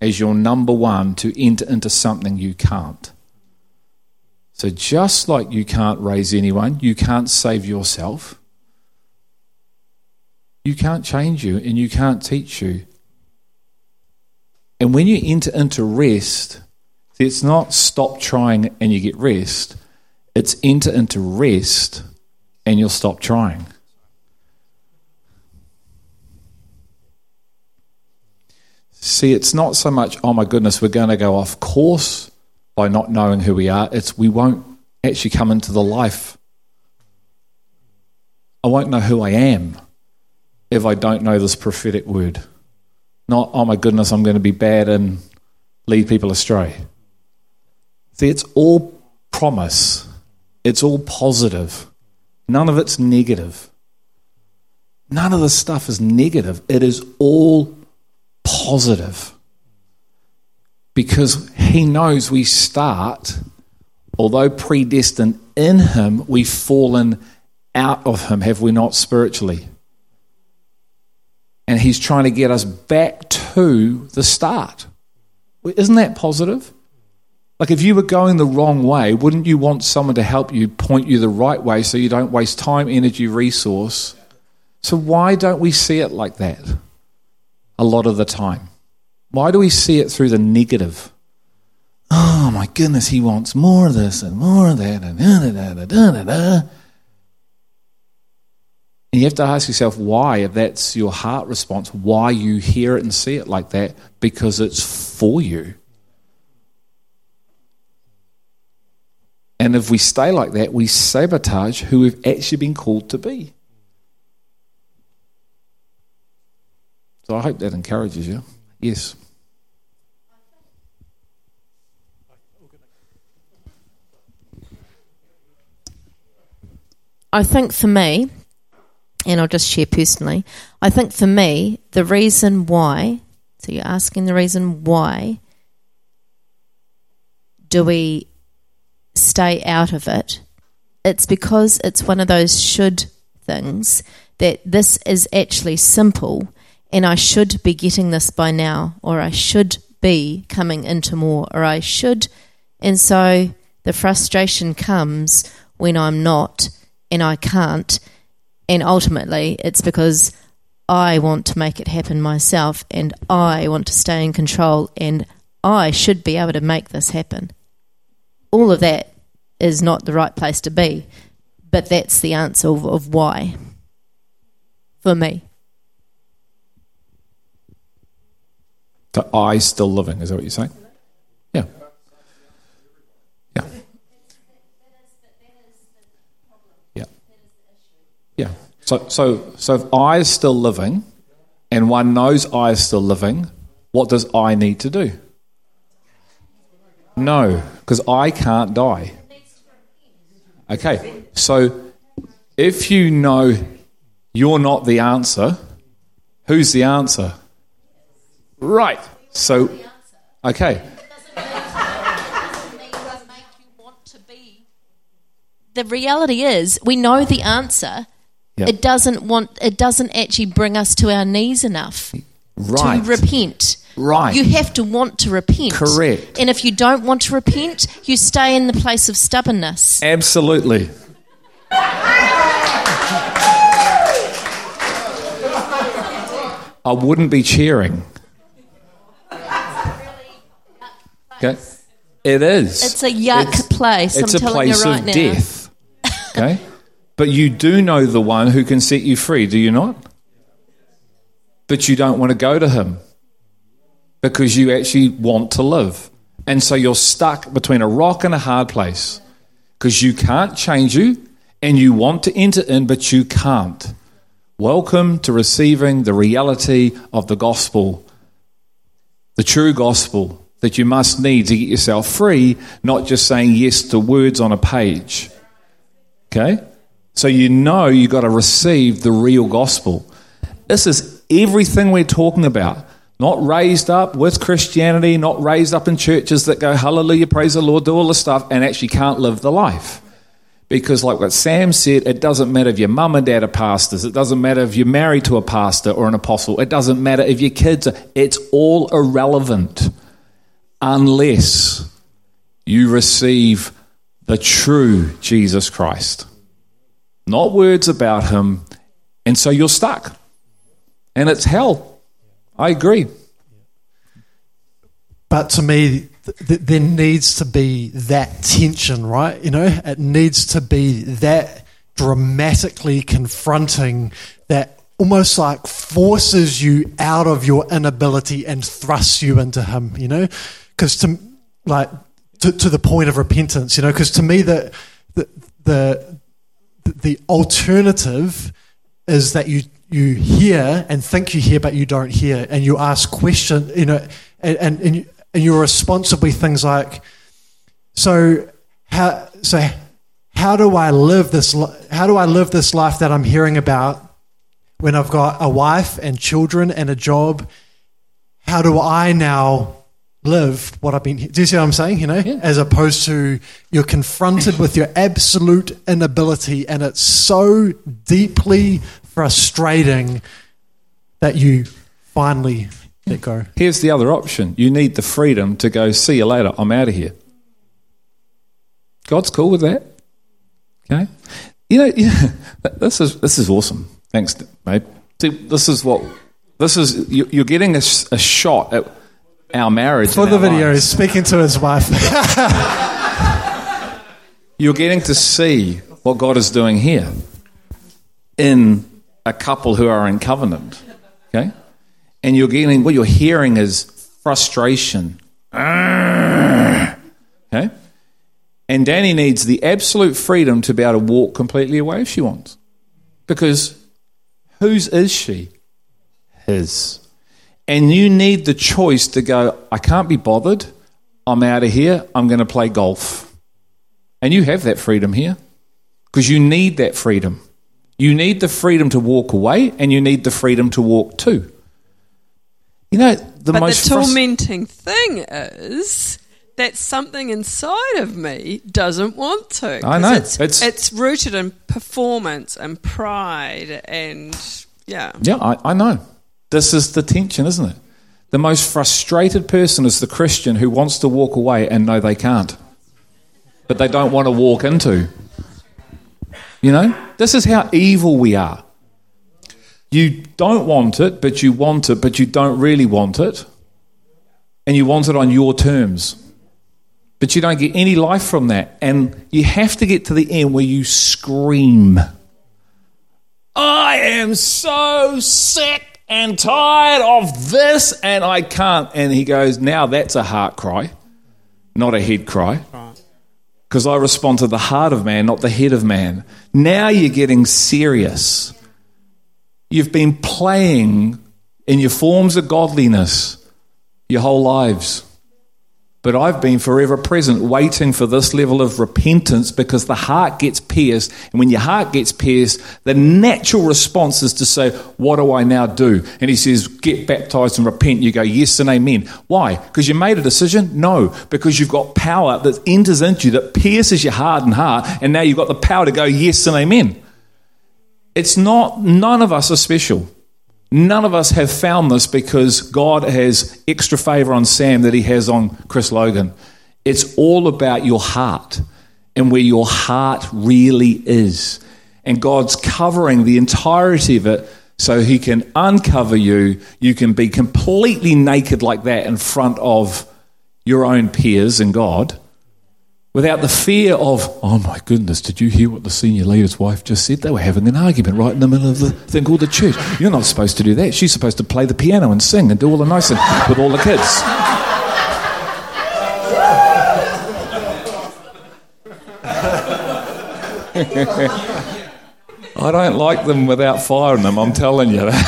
as your number one to enter into something you can't. So, just like you can't raise anyone, you can't save yourself, you can't change you, and you can't teach you. And when you enter into rest, it's not stop trying and you get rest, it's enter into rest and you'll stop trying. See, it's not so much, oh my goodness, we're going to go off course by not knowing who we are. It's we won't actually come into the life. I won't know who I am if I don't know this prophetic word. Not, oh my goodness, I'm going to be bad and lead people astray. See, it's all promise, it's all positive. None of it's negative. None of the stuff is negative. It is all positive because he knows we start, although predestined in him, we've fallen out of him, have we not, spiritually? And he's trying to get us back to the start. Isn't that positive? Like if you were going the wrong way, wouldn't you want someone to help you point you the right way so you don't waste time, energy, resource? So why don't we see it like that? a lot of the time? Why do we see it through the negative? Oh my goodness, he wants more of this and more of that and da da da da da da. And you have to ask yourself why, if that's your heart response, why you hear it and see it like that, because it's for you. And if we stay like that, we sabotage who we've actually been called to be. So I hope that encourages you. Yes. I think for me, and I'll just share personally, I think for me, the reason why So you're asking the reason why do we stay out of it? It's because it's one of those should things that this is actually simple and I should be getting this by now, or I should be coming into more, or I should. And so the frustration comes when I'm not and I can't. And ultimately, it's because I want to make it happen myself and I want to stay in control and I should be able to make this happen. All of that is not the right place to be, but that's the answer of, of why for me. The I still living, is that what you're saying? Yeah. Yeah. Yeah. Yeah. So, so, so if I is still living and one knows I is still living, what does I need to do? No, because I can't die. Okay, so if you know you're not the answer, who's the answer? Right. So, okay. The reality is, we know the answer. Yep. It doesn't want. It doesn't actually bring us to our knees enough Right. to repent. Right. You have to want to repent. Correct. And if you don't want to repent, you stay in the place of stubbornness. Absolutely. I wouldn't be cheering. Okay? It is. It's a yuck It's- place. It's I'm a telling place you right of now. death. Okay? But you do know the one who can set you free, do you not? But you don't want to go to him because you actually want to live. And so you're stuck between a rock and a hard place because you can't change you and you want to enter in, but you can't. Welcome to receiving the reality of the gospel, the true gospel that you must need to get yourself free, not just saying yes to words on a page. Okay? So you know you've got to receive the real gospel. This is everything we're talking about. Not raised up with Christianity, not raised up in churches that go, hallelujah, praise the Lord, do all this stuff, and actually can't live the life. Because, like what Sam said, it doesn't matter if your mum and dad are pastors. It doesn't matter if you're married to a pastor or an apostle. It doesn't matter if your kids are. It's all irrelevant unless you receive the true Jesus Christ. Not words about him. And so you're stuck. And it's hell. I agree. But to me, th- th- there needs to be that tension, right? You know, it needs to be that dramatically confronting that almost like forces you out of your inability and thrusts you into Him, you know? Because to, like, to, to the point of repentance, you know, because to me, the, the, the, the alternative is that you you hear and think you hear, but you don't hear, and you ask question, you know, and and and, you, and your response things like, so how so how do I live this how do I live this life that I'm hearing about when I've got a wife and children and a job? How do I now live what I've been? Do you see what I'm saying? You know, as opposed to you're confronted with your absolute inability, and it's so deeply frustrating that you finally let go. Here's the other option you need the freedom to go, see you later, I'm out of here. God's cool with that. Okay? You know, yeah, this is this is awesome. Thanks, mate. See, this is what this is. you- You're getting a shot at our marriage For the video, lives. he's speaking to his wife. You're getting to see what God is doing here in a couple who are in covenant. Okay? And you're getting what you're hearing is frustration. Okay? And Danny needs the absolute freedom to be able to walk completely away if she wants. Because whose is she? His. And you need the choice to go, I can't be bothered. I'm out of here. I'm going to play golf. And you have that freedom here because you need that freedom. You need the freedom to walk away and you need the freedom to walk too. You know, the but most the tormenting thing is that something inside of me doesn't want to. I know. It's, It's- it's rooted in performance and pride and yeah. Yeah, I, I know. This is the tension, isn't it? The most frustrated person is the Christian who wants to walk away and know they can't. But they don't want to walk into. You know? This is how evil we are. You don't want it, but you want it, but you don't really want it. And you want it on your terms. But you don't get any life from that. And you have to get to the end where you scream. I am so sick and tired of this, and I can't. And he goes, Now that's a heart cry, not a head cry. Because I respond to the heart of man, not the head of man. Now you're getting serious. You've been playing in your forms of godliness your whole lives. But I've been forever present, waiting for this level of repentance because the heart gets pierced. And when your heart gets pierced, the natural response is to say, What do I now do? And he says, Get baptized and repent. You go, Yes and amen. Why? Because you made a decision? No, because you've got power that enters into you, that pierces your hardened heart. And now you've got the power to go, Yes and amen. It's not, none of us are special. None of us have found this because God has extra favor on Sam that he has on Chris Logan. It's all about your heart and where your heart really is. And God's covering the entirety of it so he can uncover you. You can be completely naked like that in front of your own peers and God without the fear of, oh my goodness, did you hear what the senior leader's wife just said? They were having an argument right in the middle of the thing called the church. You're not supposed to do that. She's supposed to play the piano and sing and do all the nice things with all the kids. I don't like them without firing them, I'm telling you.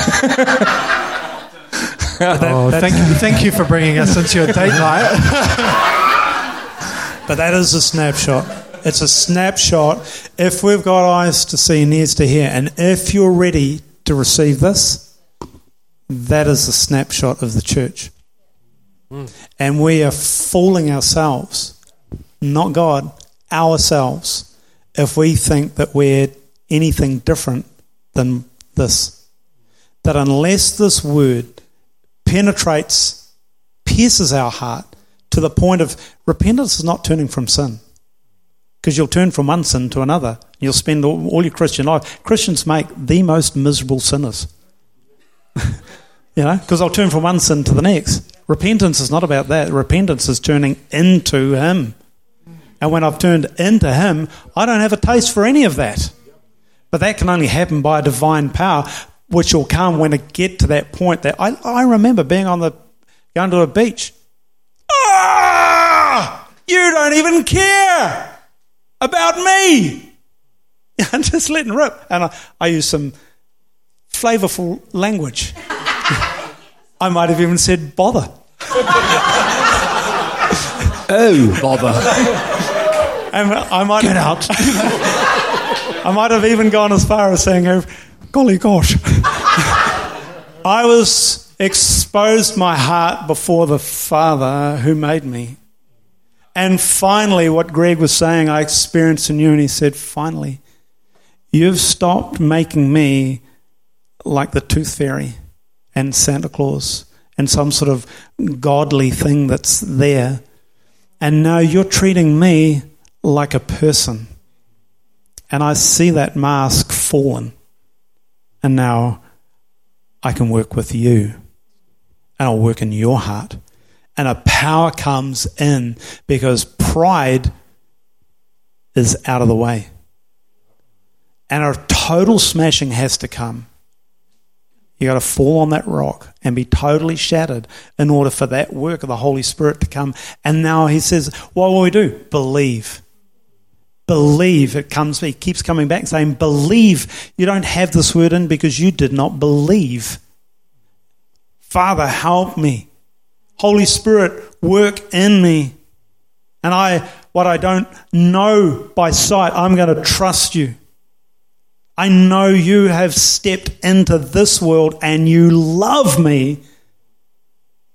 Oh, thank you, thank you for bringing us into your date night. But that is a snapshot. It's a snapshot. If we've got eyes to see and ears to hear, and if you're ready to receive this, that is a snapshot of the church. Hmm. And we are fooling ourselves, not God, ourselves, if we think that we're anything different than this. That unless this word penetrates, pierces our heart to the point of repentance is not turning from sin. Because you'll turn from one sin to another. You'll spend all, all your Christian life. Christians make the most miserable sinners. you know, because they'll turn from one sin to the next. Repentance is not about that. Repentance is turning into Him. And when I've turned into Him, I don't have a taste for any of that. But that can only happen by a divine power, which will come when I get to that point that I, I remember being on the going to a beach. Ah! You don't even care about me. I'm just letting rip. And I, I use some flavorful language. I might have even said bother. oh, bother. And I might get out. I might have even gone as far as saying, oh, "Golly gosh!" I was exposed my heart before the Father who made me, and finally, what Greg was saying, I experienced in you, and he said, "Finally, you've stopped making me like the Tooth Fairy and Santa Claus and some sort of godly thing that's there." And now you're treating me like a person. And I see that mask fallen. And now I can work with you. And I'll work in your heart. And a power comes in because pride is out of the way. And a total smashing has to come. You got to fall on that rock and be totally shattered in order for that work of the Holy Spirit to come. And now he says, What will we do? Believe. Believe. It comes, he keeps coming back saying, Believe. You don't have this word in because you did not believe. Father, help me. Holy Spirit, work in me. And I, what I don't know by sight, I'm going to trust you. I know you have stepped into this world and you love me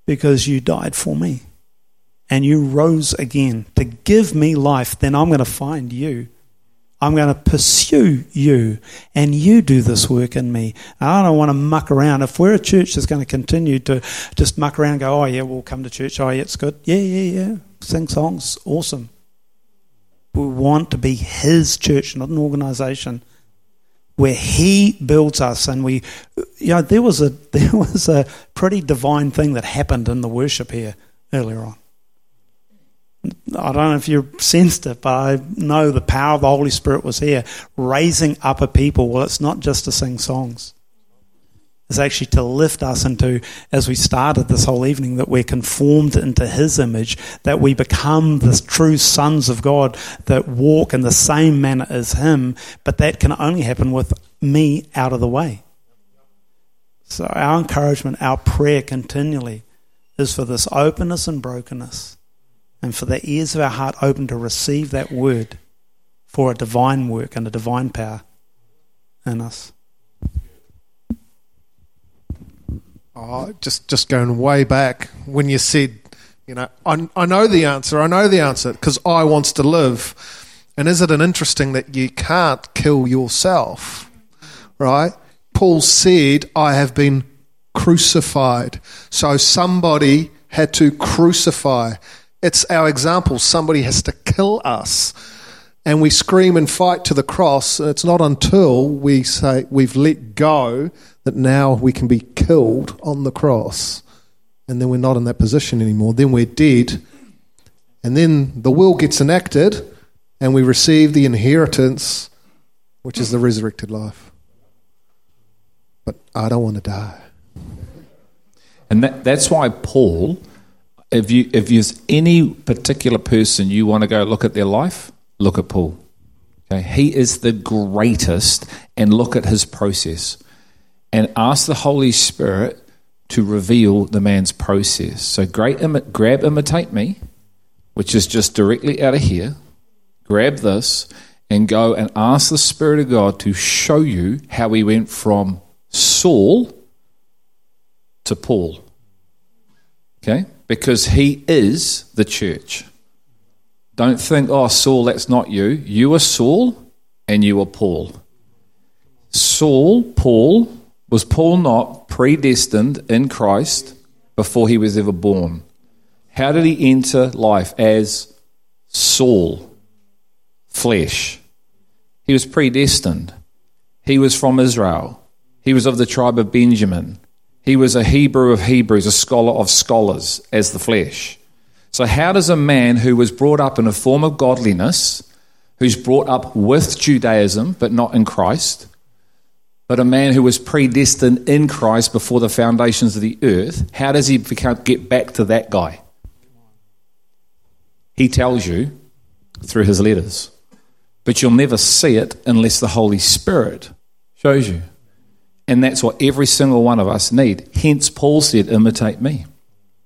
because you died for me and you rose again to give me life, then I'm going to find you. I'm going to pursue you, and you do this work in me. I don't want to muck around. If we're a church that's going to continue to just muck around and go, oh, yeah, we'll come to church. Oh, yeah, it's good. Yeah, yeah, yeah. Sing songs. Awesome. We want to be His church, not an organization where He builds us. And we, you know, there was a, there was a pretty divine thing that happened in the worship here earlier on. I don't know if you sensed it, but I know the power of the Holy Spirit was here, raising up a people. Well, it's not just to sing songs. It's actually to lift us into, as we started this whole evening, that we're conformed into His image, that we become the true sons of God that walk in the same manner as Him, but that can only happen with me out of the way. So, our encouragement, our prayer continually is for this openness and brokenness and for the ears of our heart open to receive that word for a divine work and a divine power in us. Oh, just just going way back when you said, you know, I, I know the answer. I know the answer because I wants to live. And is it an interesting that you can't kill yourself, right? Paul said, "I have been crucified." So somebody had to crucify. It's our example. Somebody has to kill us. And we scream and fight to the cross. And it's not until we say we've let go that now we can be killed on the cross. And then we're not in that position anymore. Then we're dead. And then the will gets enacted and we receive the inheritance, which is the resurrected life. But I don't want to die. And that, that's why Paul if you if there's any particular person you want to go look at their life, look at Paul. Okay, he is the greatest, and look at his process, and ask the Holy Spirit to reveal the man's process. So, great, imi- grab, imitate me, which is just directly out of here. Grab this and go and ask the Spirit of God to show you how he went from Saul to Paul. Okay? Because he is the church. Don't think, oh, Saul, that's not you. You are Saul and you are Paul. Saul, Paul, was Paul not predestined in Christ before he was ever born? How did he enter life as Saul, flesh? He was predestined. He was from Israel. He was of the tribe of Benjamin. He was a Hebrew of Hebrews, a scholar of scholars, as the flesh. So, how does a man who was brought up in a form of godliness, who's brought up with Judaism but not in Christ, but a man who was predestined in Christ before the foundations of the earth, how does he get back to that guy? He tells you through his letters. But you'll never see it unless the Holy Spirit shows you. And that's what every single one of us need. Hence, Paul said, imitate me.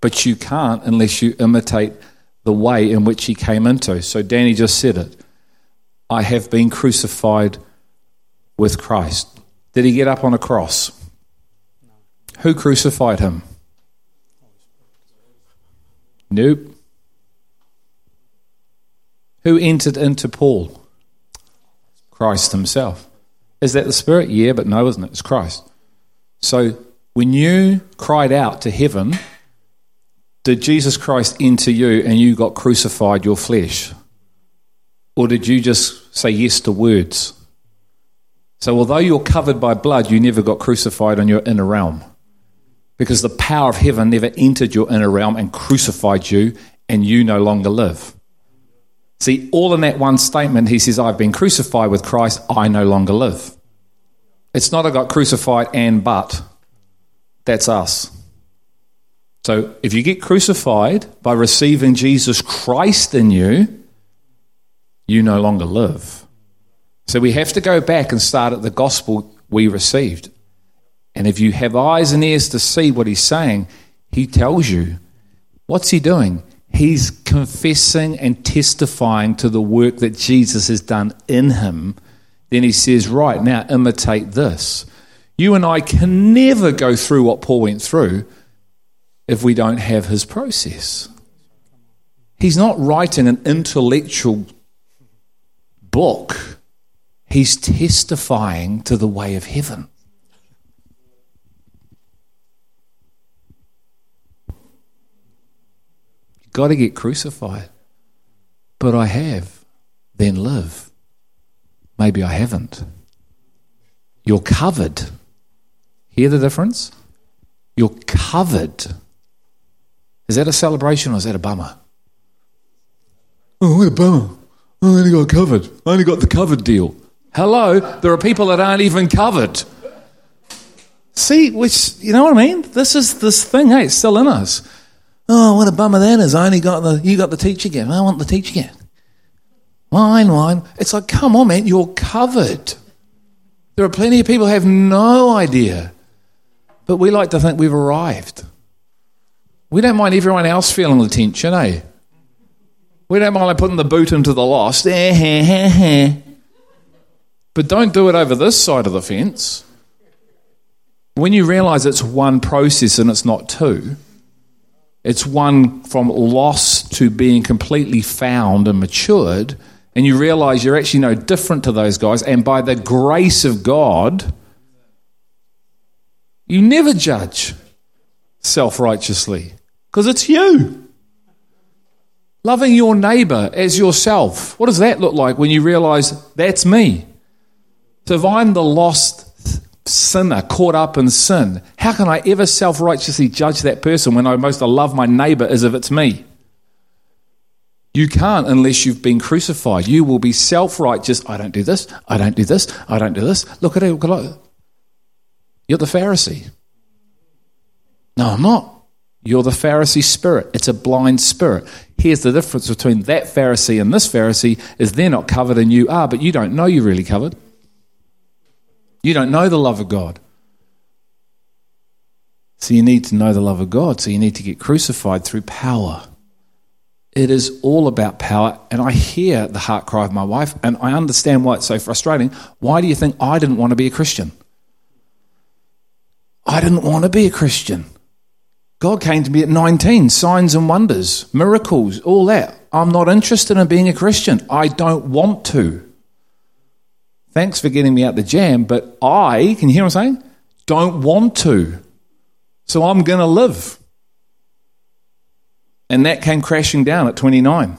But you can't unless you imitate the way in which he came into. So, Danny just said it. I have been crucified with Christ. Did he get up on a cross? Who crucified him? Nope. Who entered into Paul? Christ himself. Is that the Spirit? Yeah, but no, isn't it? It's Christ. So when you cried out to heaven, did Jesus Christ enter you and you got crucified your flesh? Or did you just say yes to words? So, although you're covered by blood, you never got crucified on your inner realm because the power of heaven never entered your inner realm and crucified you, and you no longer live. See, all in that one statement, he says, I've been crucified with Christ, I no longer live. It's not I got crucified and but. That's us. So if you get crucified by receiving Jesus Christ in you, you no longer live. So we have to go back and start at the gospel we received. And if you have eyes and ears to see what he's saying, he tells you. What's he doing? He's confessing and testifying to the work that Jesus has done in him. Then he says, Right, now imitate this. You and I can never go through what Paul went through if we don't have his process. He's not writing an intellectual book, he's testifying to the way of heaven. You've got to get crucified. But I have, then live. Maybe I haven't. You're covered. Hear the difference? You're covered. Is that a celebration or is that a bummer? Oh, what a bummer. I only got covered. I only got the covered deal. Hello, there are people that aren't even covered. See, which, you know what I mean? This is this thing, hey, it's still in us. Oh, what a bummer that is. I only got the, you got the teacher gift. I want the teacher gift. Wine, mine. It's like, come on, man, you're covered. There are plenty of people who have no idea. But we like to think we've arrived. We don't mind everyone else feeling the tension, eh? We don't mind putting the boot into the lost. Eh, but don't do it over this side of the fence. When you realize it's one process and it's not two, it's one from lost to being completely found and matured, and you realize you're actually no different to those guys, and by the grace of God, you never judge self righteously because it's you. Loving your neighbor as yourself. What does that look like when you realize that's me? So if I'm the lost sinner caught up in sin, how can I ever self righteously judge that person when I most love my neighbor as if it's me? You can't unless you've been crucified. You will be self righteous. I don't do this. I don't do this. I don't do this. Look at it. Look at it. You're the Pharisee. No, I'm not. You're the Pharisee spirit. It's a blind spirit. Here's the difference between that Pharisee and this Pharisee is they're not covered and you are, but you don't know you're really covered. You don't know the love of God. So you need to know the love of God. So you need to get crucified through power. It is all about power. And I hear the heart cry of my wife, and I understand why it's so frustrating. Why do you think I didn't want to be a Christian? I didn't want to be a Christian. God came to me at 19, signs and wonders, miracles, all that. I'm not interested in being a Christian. I don't want to. Thanks for getting me out the jam, but I, can you hear what I'm saying? Don't want to. So I'm going to live. And that came crashing down at 29.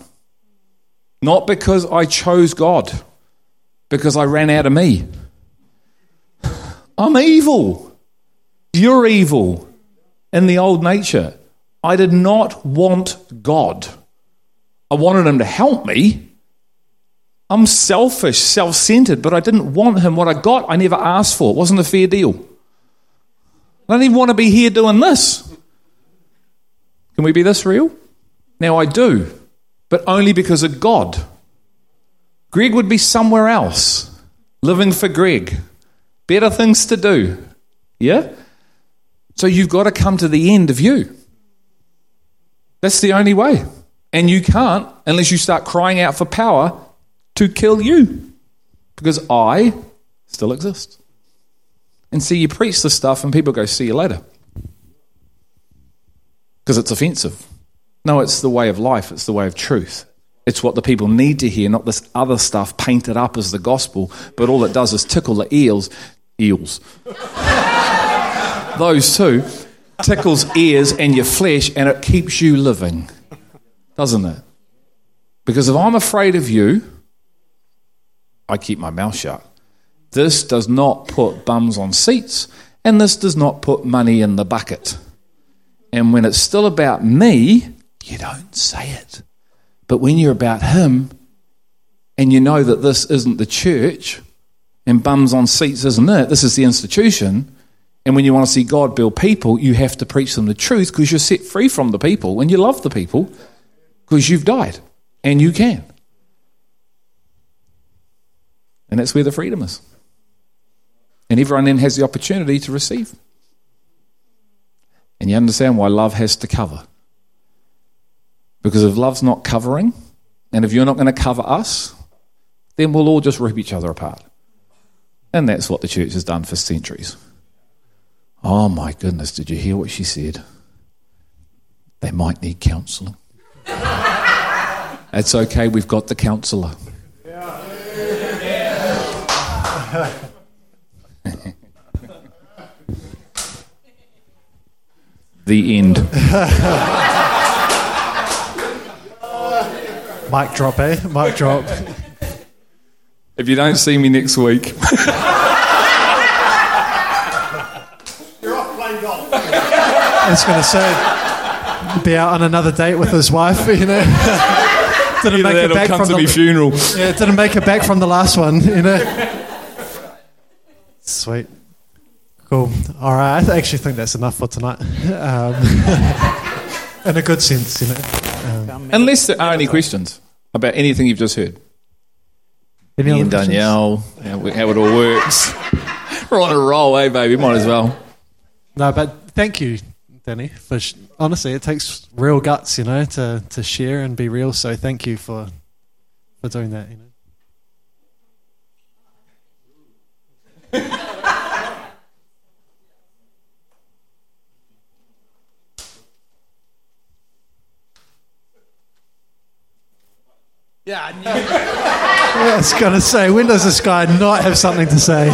Not because I chose God, because I ran out of me. I'm evil. You're evil in the old nature. I did not want God. I wanted Him to help me. I'm selfish, self centered, but I didn't want Him. What I got, I never asked for. It wasn't a fair deal. I don't even want to be here doing this. Can we be this real? Now I do, but only because of God. Greg would be somewhere else, living for Greg. Better things to do. Yeah? So you've got to come to the end of you. That's the only way. And you can't unless you start crying out for power to kill you. Because I still exist. And see, you preach this stuff and people go, see you later. Because it's offensive. No, it's the way of life, it's the way of truth. It's what the people need to hear, not this other stuff painted up as the gospel, but all it does is tickle the eels. Eels. Those two tickles ears and your flesh, and it keeps you living, doesn't it? Because if I'm afraid of you, I keep my mouth shut. This does not put bums on seats, and this does not put money in the bucket. And when it's still about me, you don't say it. But when you're about Him, and you know that this isn't the church, and bums on seats isn't it, this is the institution. And when you want to see God build people, you have to preach them the truth because you're set free from the people and you love the people because you've died and you can. And that's where the freedom is. And everyone then has the opportunity to receive. And you understand why love has to cover. Because if love's not covering, and if you're not going to cover us, then we'll all just rip each other apart. And that's what the church has done for centuries. Oh my goodness, did you hear what she said? they might need counselling. It's okay, we've got the counsellor. the end. Mic drop, eh? Mic drop. If you don't see me next week, You're off playing golf. I was going to say, be out on another date with his wife, you know. didn't make it that'll back come from to the funeral. yeah, didn't make it back from the last one, you know. Sweet, cool. All right, I actually think that's enough for tonight, um, in a good sense, you know. Unless there are any questions about anything you've just heard. any Me other and? Danielle, how, how it all works. We're on a roll, eh, baby? Might as well. No, but thank you, Danny. For sh- honestly, it takes real guts, you know, to to share and be real. So thank you for for doing that. You know. Yeah, I knew Yeah, I was gonna say, when does this guy not have something to say?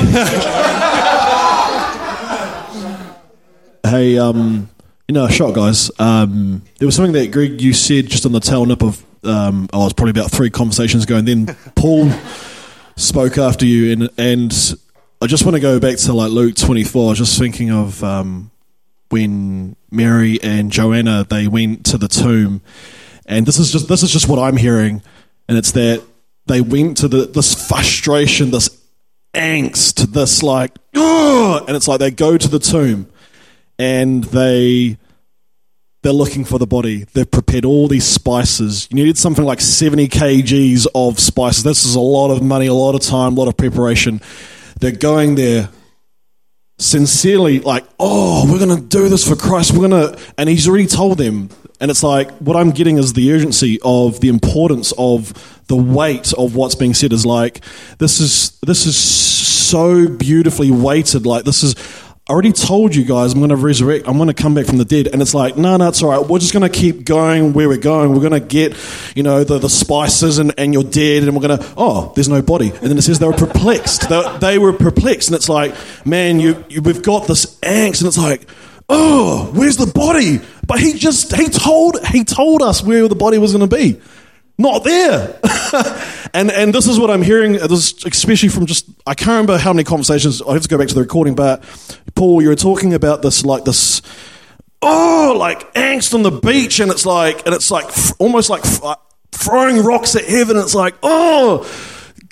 Hey, um, you know, shot guys. Um, there was something that Greg you said just on the tail nip of. Um, oh, it was probably about three conversations ago, and then Paul spoke after you, and and I just want to go back to like Luke twenty four. I was just thinking of um, when Mary and Joanna they went to the tomb, and this is just this is just what I'm hearing, and it's that they went to the this frustration, this angst, this like, "Ugh," and it's like they go to the tomb and they they're looking for the body. They've prepared all these spices. You needed something like 70 kgs of spices. This is a lot of money, a lot of time, a lot of preparation. They're going there sincerely, like, oh, we're going to do this for Christ. We're going to, and he's already told them. And it's like, what I'm getting is the urgency of the importance of the weight of what's being said is like, this is, this is so beautifully weighted. Like, this is, I already told you guys I'm going to resurrect. I'm going to come back from the dead. And it's like, no, no, it's all right. We're just going to keep going where we're going. We're going to get, you know, the, the spices and, and you're dead. And we're going to, oh, there's no body. And then it says they were perplexed. They, they were perplexed. And it's like, man, you, you, we've got this angst. And it's like, oh, where's the body? But he just, he told, he told us where the body was going to be. Not there. and and this is what I'm hearing, uh, this especially from just, I can't remember how many conversations, I have to go back to the recording, but Paul, you were talking about this, like this, oh, like angst on the beach, and it's like, and it's like almost like uh, throwing rocks at heaven. It's like, oh,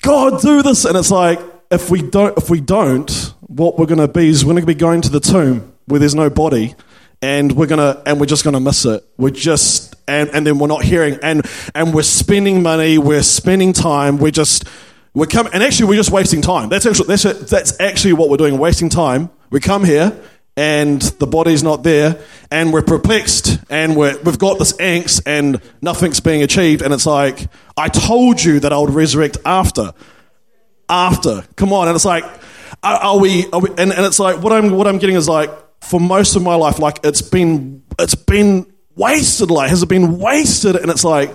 God, do this, and it's like, if we don't, if we don't, what we're going to be is we're going to be going to the tomb where there's no body, and we're gonna, and we're just to miss it. We're just, and and then we're not hearing, and and we're spending money, we're spending time, we're just. We're coming, and actually, we're just wasting time. That's actually that's, that's actually what we're doing, wasting time. We come here, and the body's not there, and we're perplexed, and we're, we've got this angst, and nothing's being achieved, and it's like, I told you that I would resurrect after. After. Come on. And it's like, are, are, we, are we, and, and it's like, what I'm, what I'm getting is like, for most of my life, like, it's been, it's been wasted, like, has it been wasted? And it's like,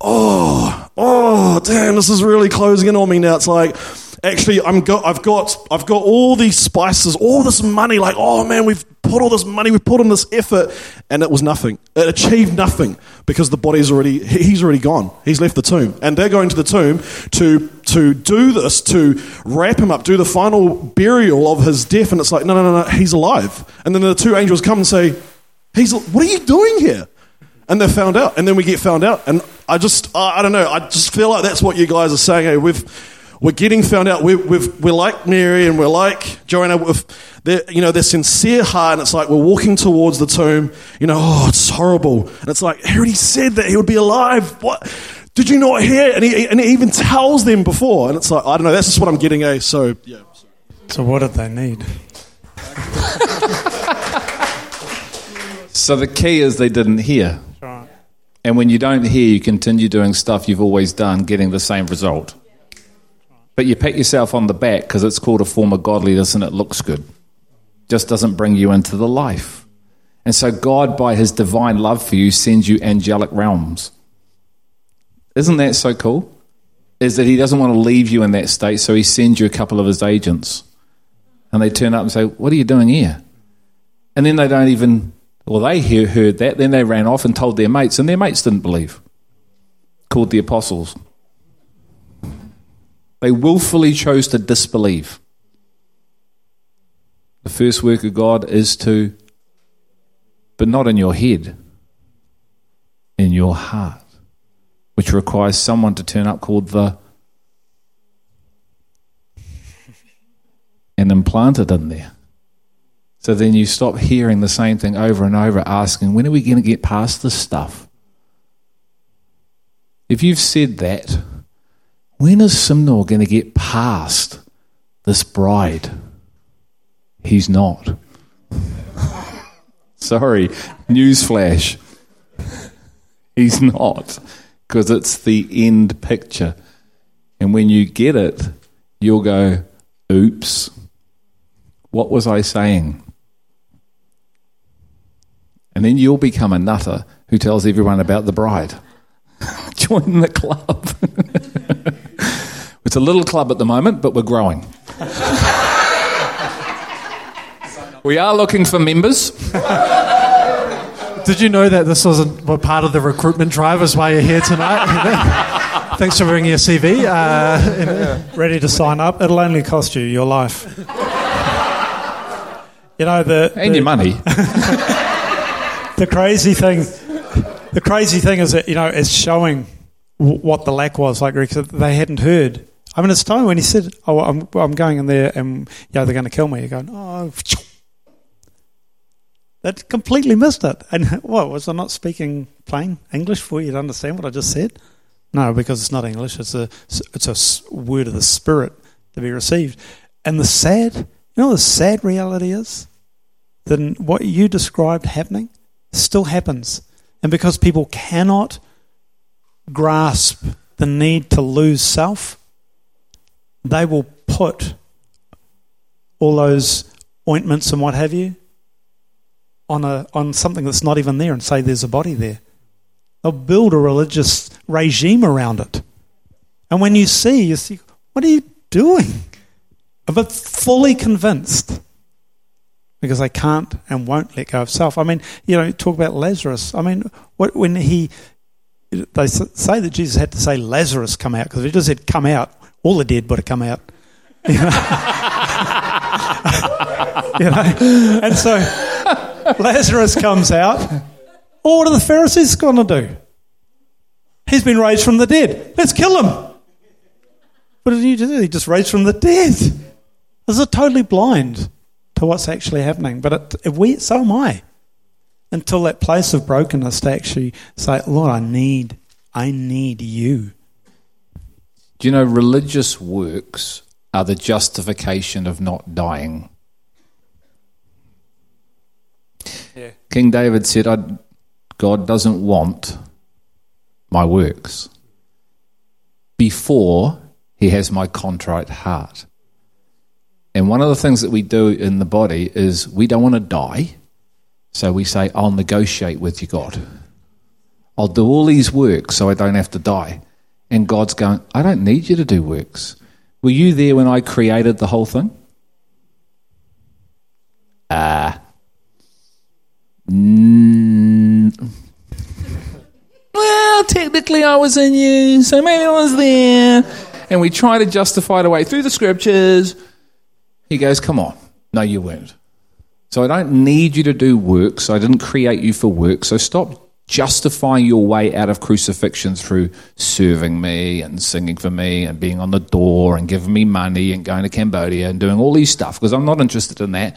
oh, oh, damn, this is really closing in on me now. It's like, actually, I'm I've got, I've got all these spices, all this money. Like, oh man, we've put all this money, we've put in this effort, and it was nothing. It achieved nothing because the body's already, he's already gone. He's left the tomb, and they're going to the tomb to to do this, to wrap him up, do the final burial of his death. And it's like, no, no, no, no, he's alive. And then the two angels come and say, he's, what are you doing here? and they're found out, and then we get found out, and I just, I I don't know, I just feel like that's what you guys are saying. Hey, we've, we're getting found out. We're, we've, we're like Mary, and we're like Joanna. With their, you know, their sincere heart, and it's like we're walking towards the tomb. You know, oh, it's horrible, and it's like he already said that he would be alive. What? Did you not hear? And he, and he even tells them before, and it's like I don't know. That's just what I'm getting. A so yeah. So what did they need? So the key is they didn't hear. Right. And when you don't hear, you continue doing stuff you've always done, getting the same result. But you pat yourself on the back because it's called a form of godliness and it looks good. Just doesn't bring you into the life. And so God, by his divine love for you, sends you angelic realms. Isn't that so cool? Is that he doesn't want to leave you in that state, so he sends you a couple of his agents. And they turn up and say, What are you doing here? And then they don't even, well, they hear, heard that, then they ran off and told their mates, and their mates didn't believe. Called the apostles. They willfully chose to disbelieve. The first work of God is to, but not in your head, in your heart, which requires someone to turn up called the, and implant it in there. So then you stop hearing the same thing over and over, asking, when are we going to get past this stuff? If you've said that, when is Simnor going to get past this bride? He's not. Sorry, newsflash. He's not, because it's the end picture. And when you get it, you'll go, oops, what was I saying? And then you'll become a nutter who tells everyone about the bride. Join the club. it's a little club at the moment, but we're growing. we are looking for members. Did you know that this wasn't well, part of the recruitment drive? Is why you're here tonight. Thanks for bringing your CV. Uh, Ready to sign up? It'll only cost you your life. you know the And the, your money. the crazy thing. The crazy thing is that you know it's showing w- what the lack was. Like Rick said, they hadn't heard. I mean, it's time when he said, "Oh, I'm, I'm going in there, and yeah, they're going to kill me." You're going, "Oh." That completely missed it. And what was I not speaking plain English for you to understand what I just said? No, because it's not English. It's a it's a word of the Spirit to be received. And the sad, you know, the sad reality is then what you described happening still happens. And because people cannot grasp the need to lose self, they will put all those ointments and what have you on a on something that's not even there and say there's a body there. They'll build a religious regime around it. And when you see, you see, what are you doing? But fully convinced because they can't and won't let go of self. I mean, you know, talk about Lazarus. I mean, what, when he, they say that Jesus had to say Lazarus come out because if he just said come out, all the dead would have come out. You know? You know? And so Lazarus comes out. Well, what are the Pharisees going to do? He's been raised from the dead. Let's kill him. What did he do? He just raised from the dead. This is totally blind to what's actually happening. But it, if we, so am I. Until that place of brokenness to actually say, Lord, I need, I need you. Do you know religious works are the justification of not dying? Yeah. King David said, I, God doesn't want my works before he has my contrite heart. And one of the things that we do in the body is we don't want to die. So we say, I'll negotiate with you, God. I'll do all these works so I don't have to die. And God's going, I don't need you to do works. Were you there when I created the whole thing? Ah. Mm. Well, technically I was in you, so maybe I was there. And we try to justify it away through the scriptures. He goes, Come on. No, you weren't. So I don't need you to do works. I didn't create you for work. So stop justifying your way out of crucifixion through serving me and singing for me and being on the door and giving me money and going to Cambodia and doing all these stuff because I'm not interested in that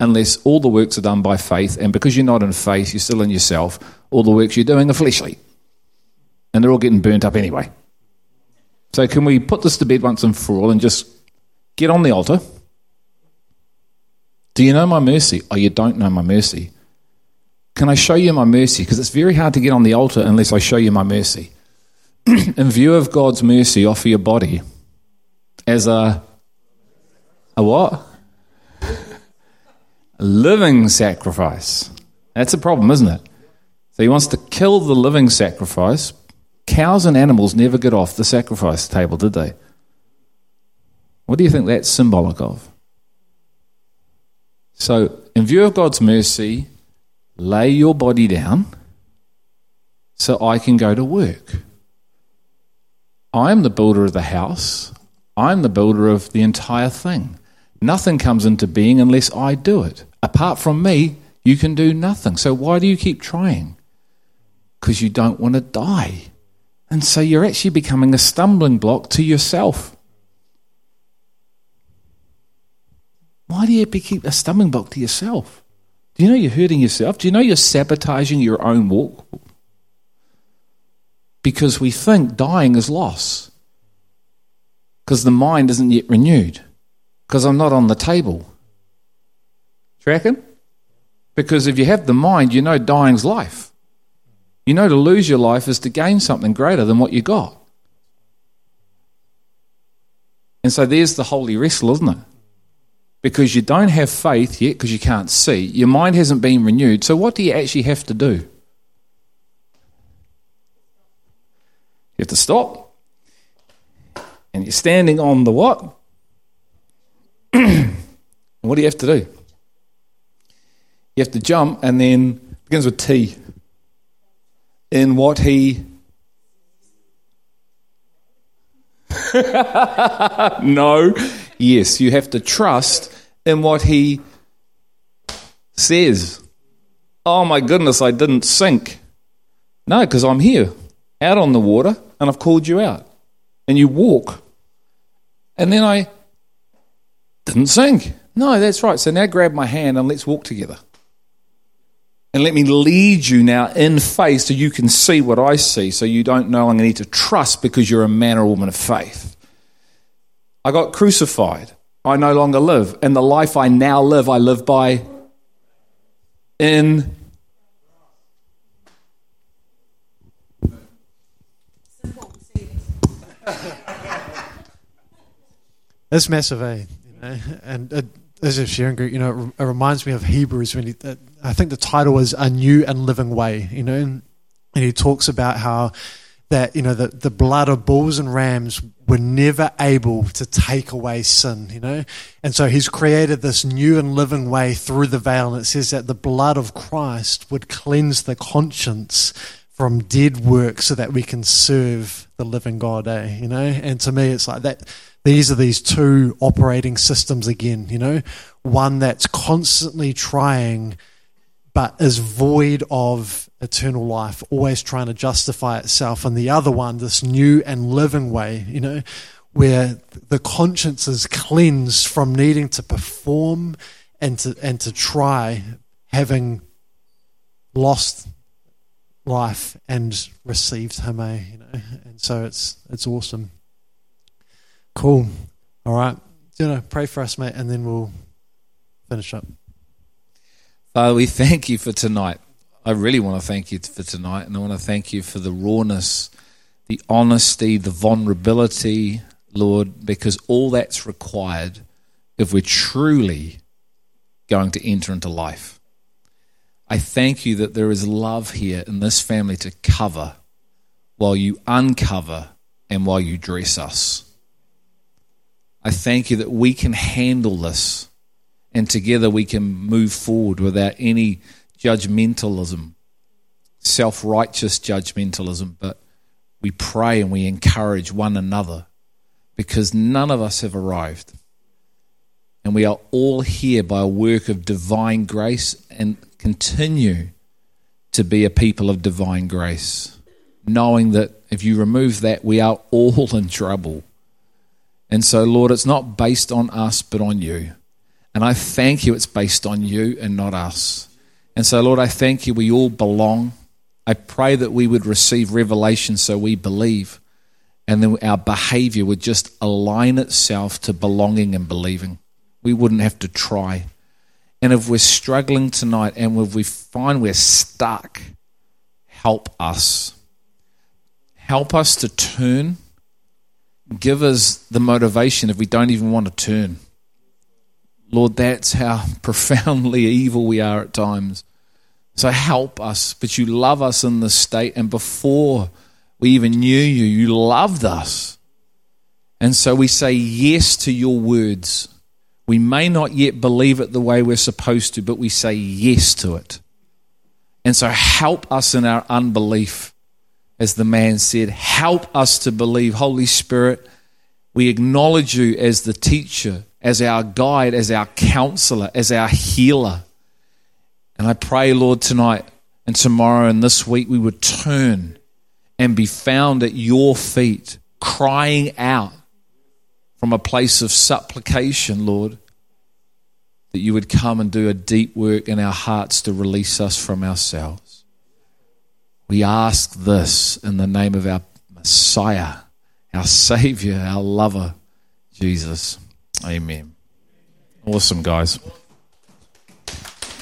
unless all the works are done by faith. And because you're not in faith, you're still in yourself. All the works you're doing are fleshly. And they're all getting burnt up anyway. So can we put this to bed once and for all and just get on the altar? Do you know my mercy? Oh, you don't know my mercy. Can I show you my mercy? Because it's very hard to get on the altar unless I show you my mercy. In view of God's mercy, offer your body as a a what? A living sacrifice. That's a problem, isn't it? So he wants to kill the living sacrifice. Cows and animals never get off the sacrifice table, did they? What do you think that's symbolic of? So, in view of God's mercy, lay your body down so I can go to work. I am the builder of the house. I'm the builder of the entire thing. Nothing comes into being unless I do it. Apart from me, you can do nothing. So why do you keep trying? Because you don't want to die. And so you're actually becoming a stumbling block to yourself. Why do you keep a stumbling block to yourself? Do you know you're hurting yourself? Do you know you're sabotaging your own walk? Because we think dying is loss. Because the mind isn't yet renewed. Because I'm not on the table. Reckon? Because if you have the mind, you know dying's life. You know to lose your life is to gain something greater than what you got. And so there's the holy wrestle, isn't it? Because you don't have faith yet because you can't see. Your mind hasn't been renewed. So what do you actually have to do? You have to stop. And you're standing on the what? what do you have to do? You have to jump and then begins with T. In what he no. Yes, you have to trust in what he says. Oh my goodness, I didn't sink. No, because I'm here, out on the water, and I've called you out. And you walk. And then I didn't sink. No, that's right. So now grab my hand and let's walk together. And let me lead you now in faith so you can see what I see, so you don't no longer need to trust because you're a man or woman of faith. I got crucified. I no longer live. And the life I now live, I live by in. It's massive, eh? You know, and it, as a sharing group, you know, it, reminds me of Hebrews when he, I think the title is "A New and Living Way." You know, and, and he talks about how that you know the, the blood of bulls and rams were never able to take away sin you know? And so he's created this new and living way through the veil and it says that the blood of christ would cleanse the conscience from dead works so that we can serve the living god eh you know? And to me it's like that these are these two operating systems again you know? One that's constantly trying but is void of eternal life, always trying to justify itself. And the other one, this new and living way, you know, where the conscience is cleansed from needing to perform and to, and to try, having lost life and received Him, eh, you know. And so it's, it's awesome. Cool. All right. You know, pray for us, mate, and then we'll finish up. Father, we thank you for tonight. I really want to thank you for tonight, and I want to thank you for the rawness, the honesty, the vulnerability, Lord, because all that's required if we're truly going to enter into life. I thank you that there is love here in this family to cover while you uncover and while you dress us. I thank you that we can handle this and together we can move forward without any judgmentalism, self righteous judgmentalism, but we pray and we encourage one another because none of us have arrived. And we are all here by a work of divine grace and continue to be a people of divine grace, knowing that if you remove that, we are all in trouble. And so, Lord, it's not based on us, but on you. And I thank you it's based on you and not us. And so, Lord, I thank you we all belong. I pray that we would receive revelation so we believe, and then our behavior would just align itself to belonging and believing. We wouldn't have to try. And if we're struggling tonight and if we find we're stuck, help us. Help us to turn. Give us the motivation if we don't even want to turn. Lord, that's how profoundly evil we are at times. So help us. But you love us in this state. And before we even knew you, you loved us. And so we say yes to your words. We may not yet believe it the way we're supposed to, but we say yes to it. And so help us in our unbelief. As the man said, help us to believe. Holy Spirit, we acknowledge you as the teacher, as our guide, as our counselor, as our healer. And I pray, Lord, tonight and tomorrow and this week we would turn and be found at your feet, crying out from a place of supplication, Lord, that you would come and do a deep work in our hearts to release us from ourselves. We ask this in the name of our Messiah, our Savior, our lover, Jesus. Amen. Awesome, guys.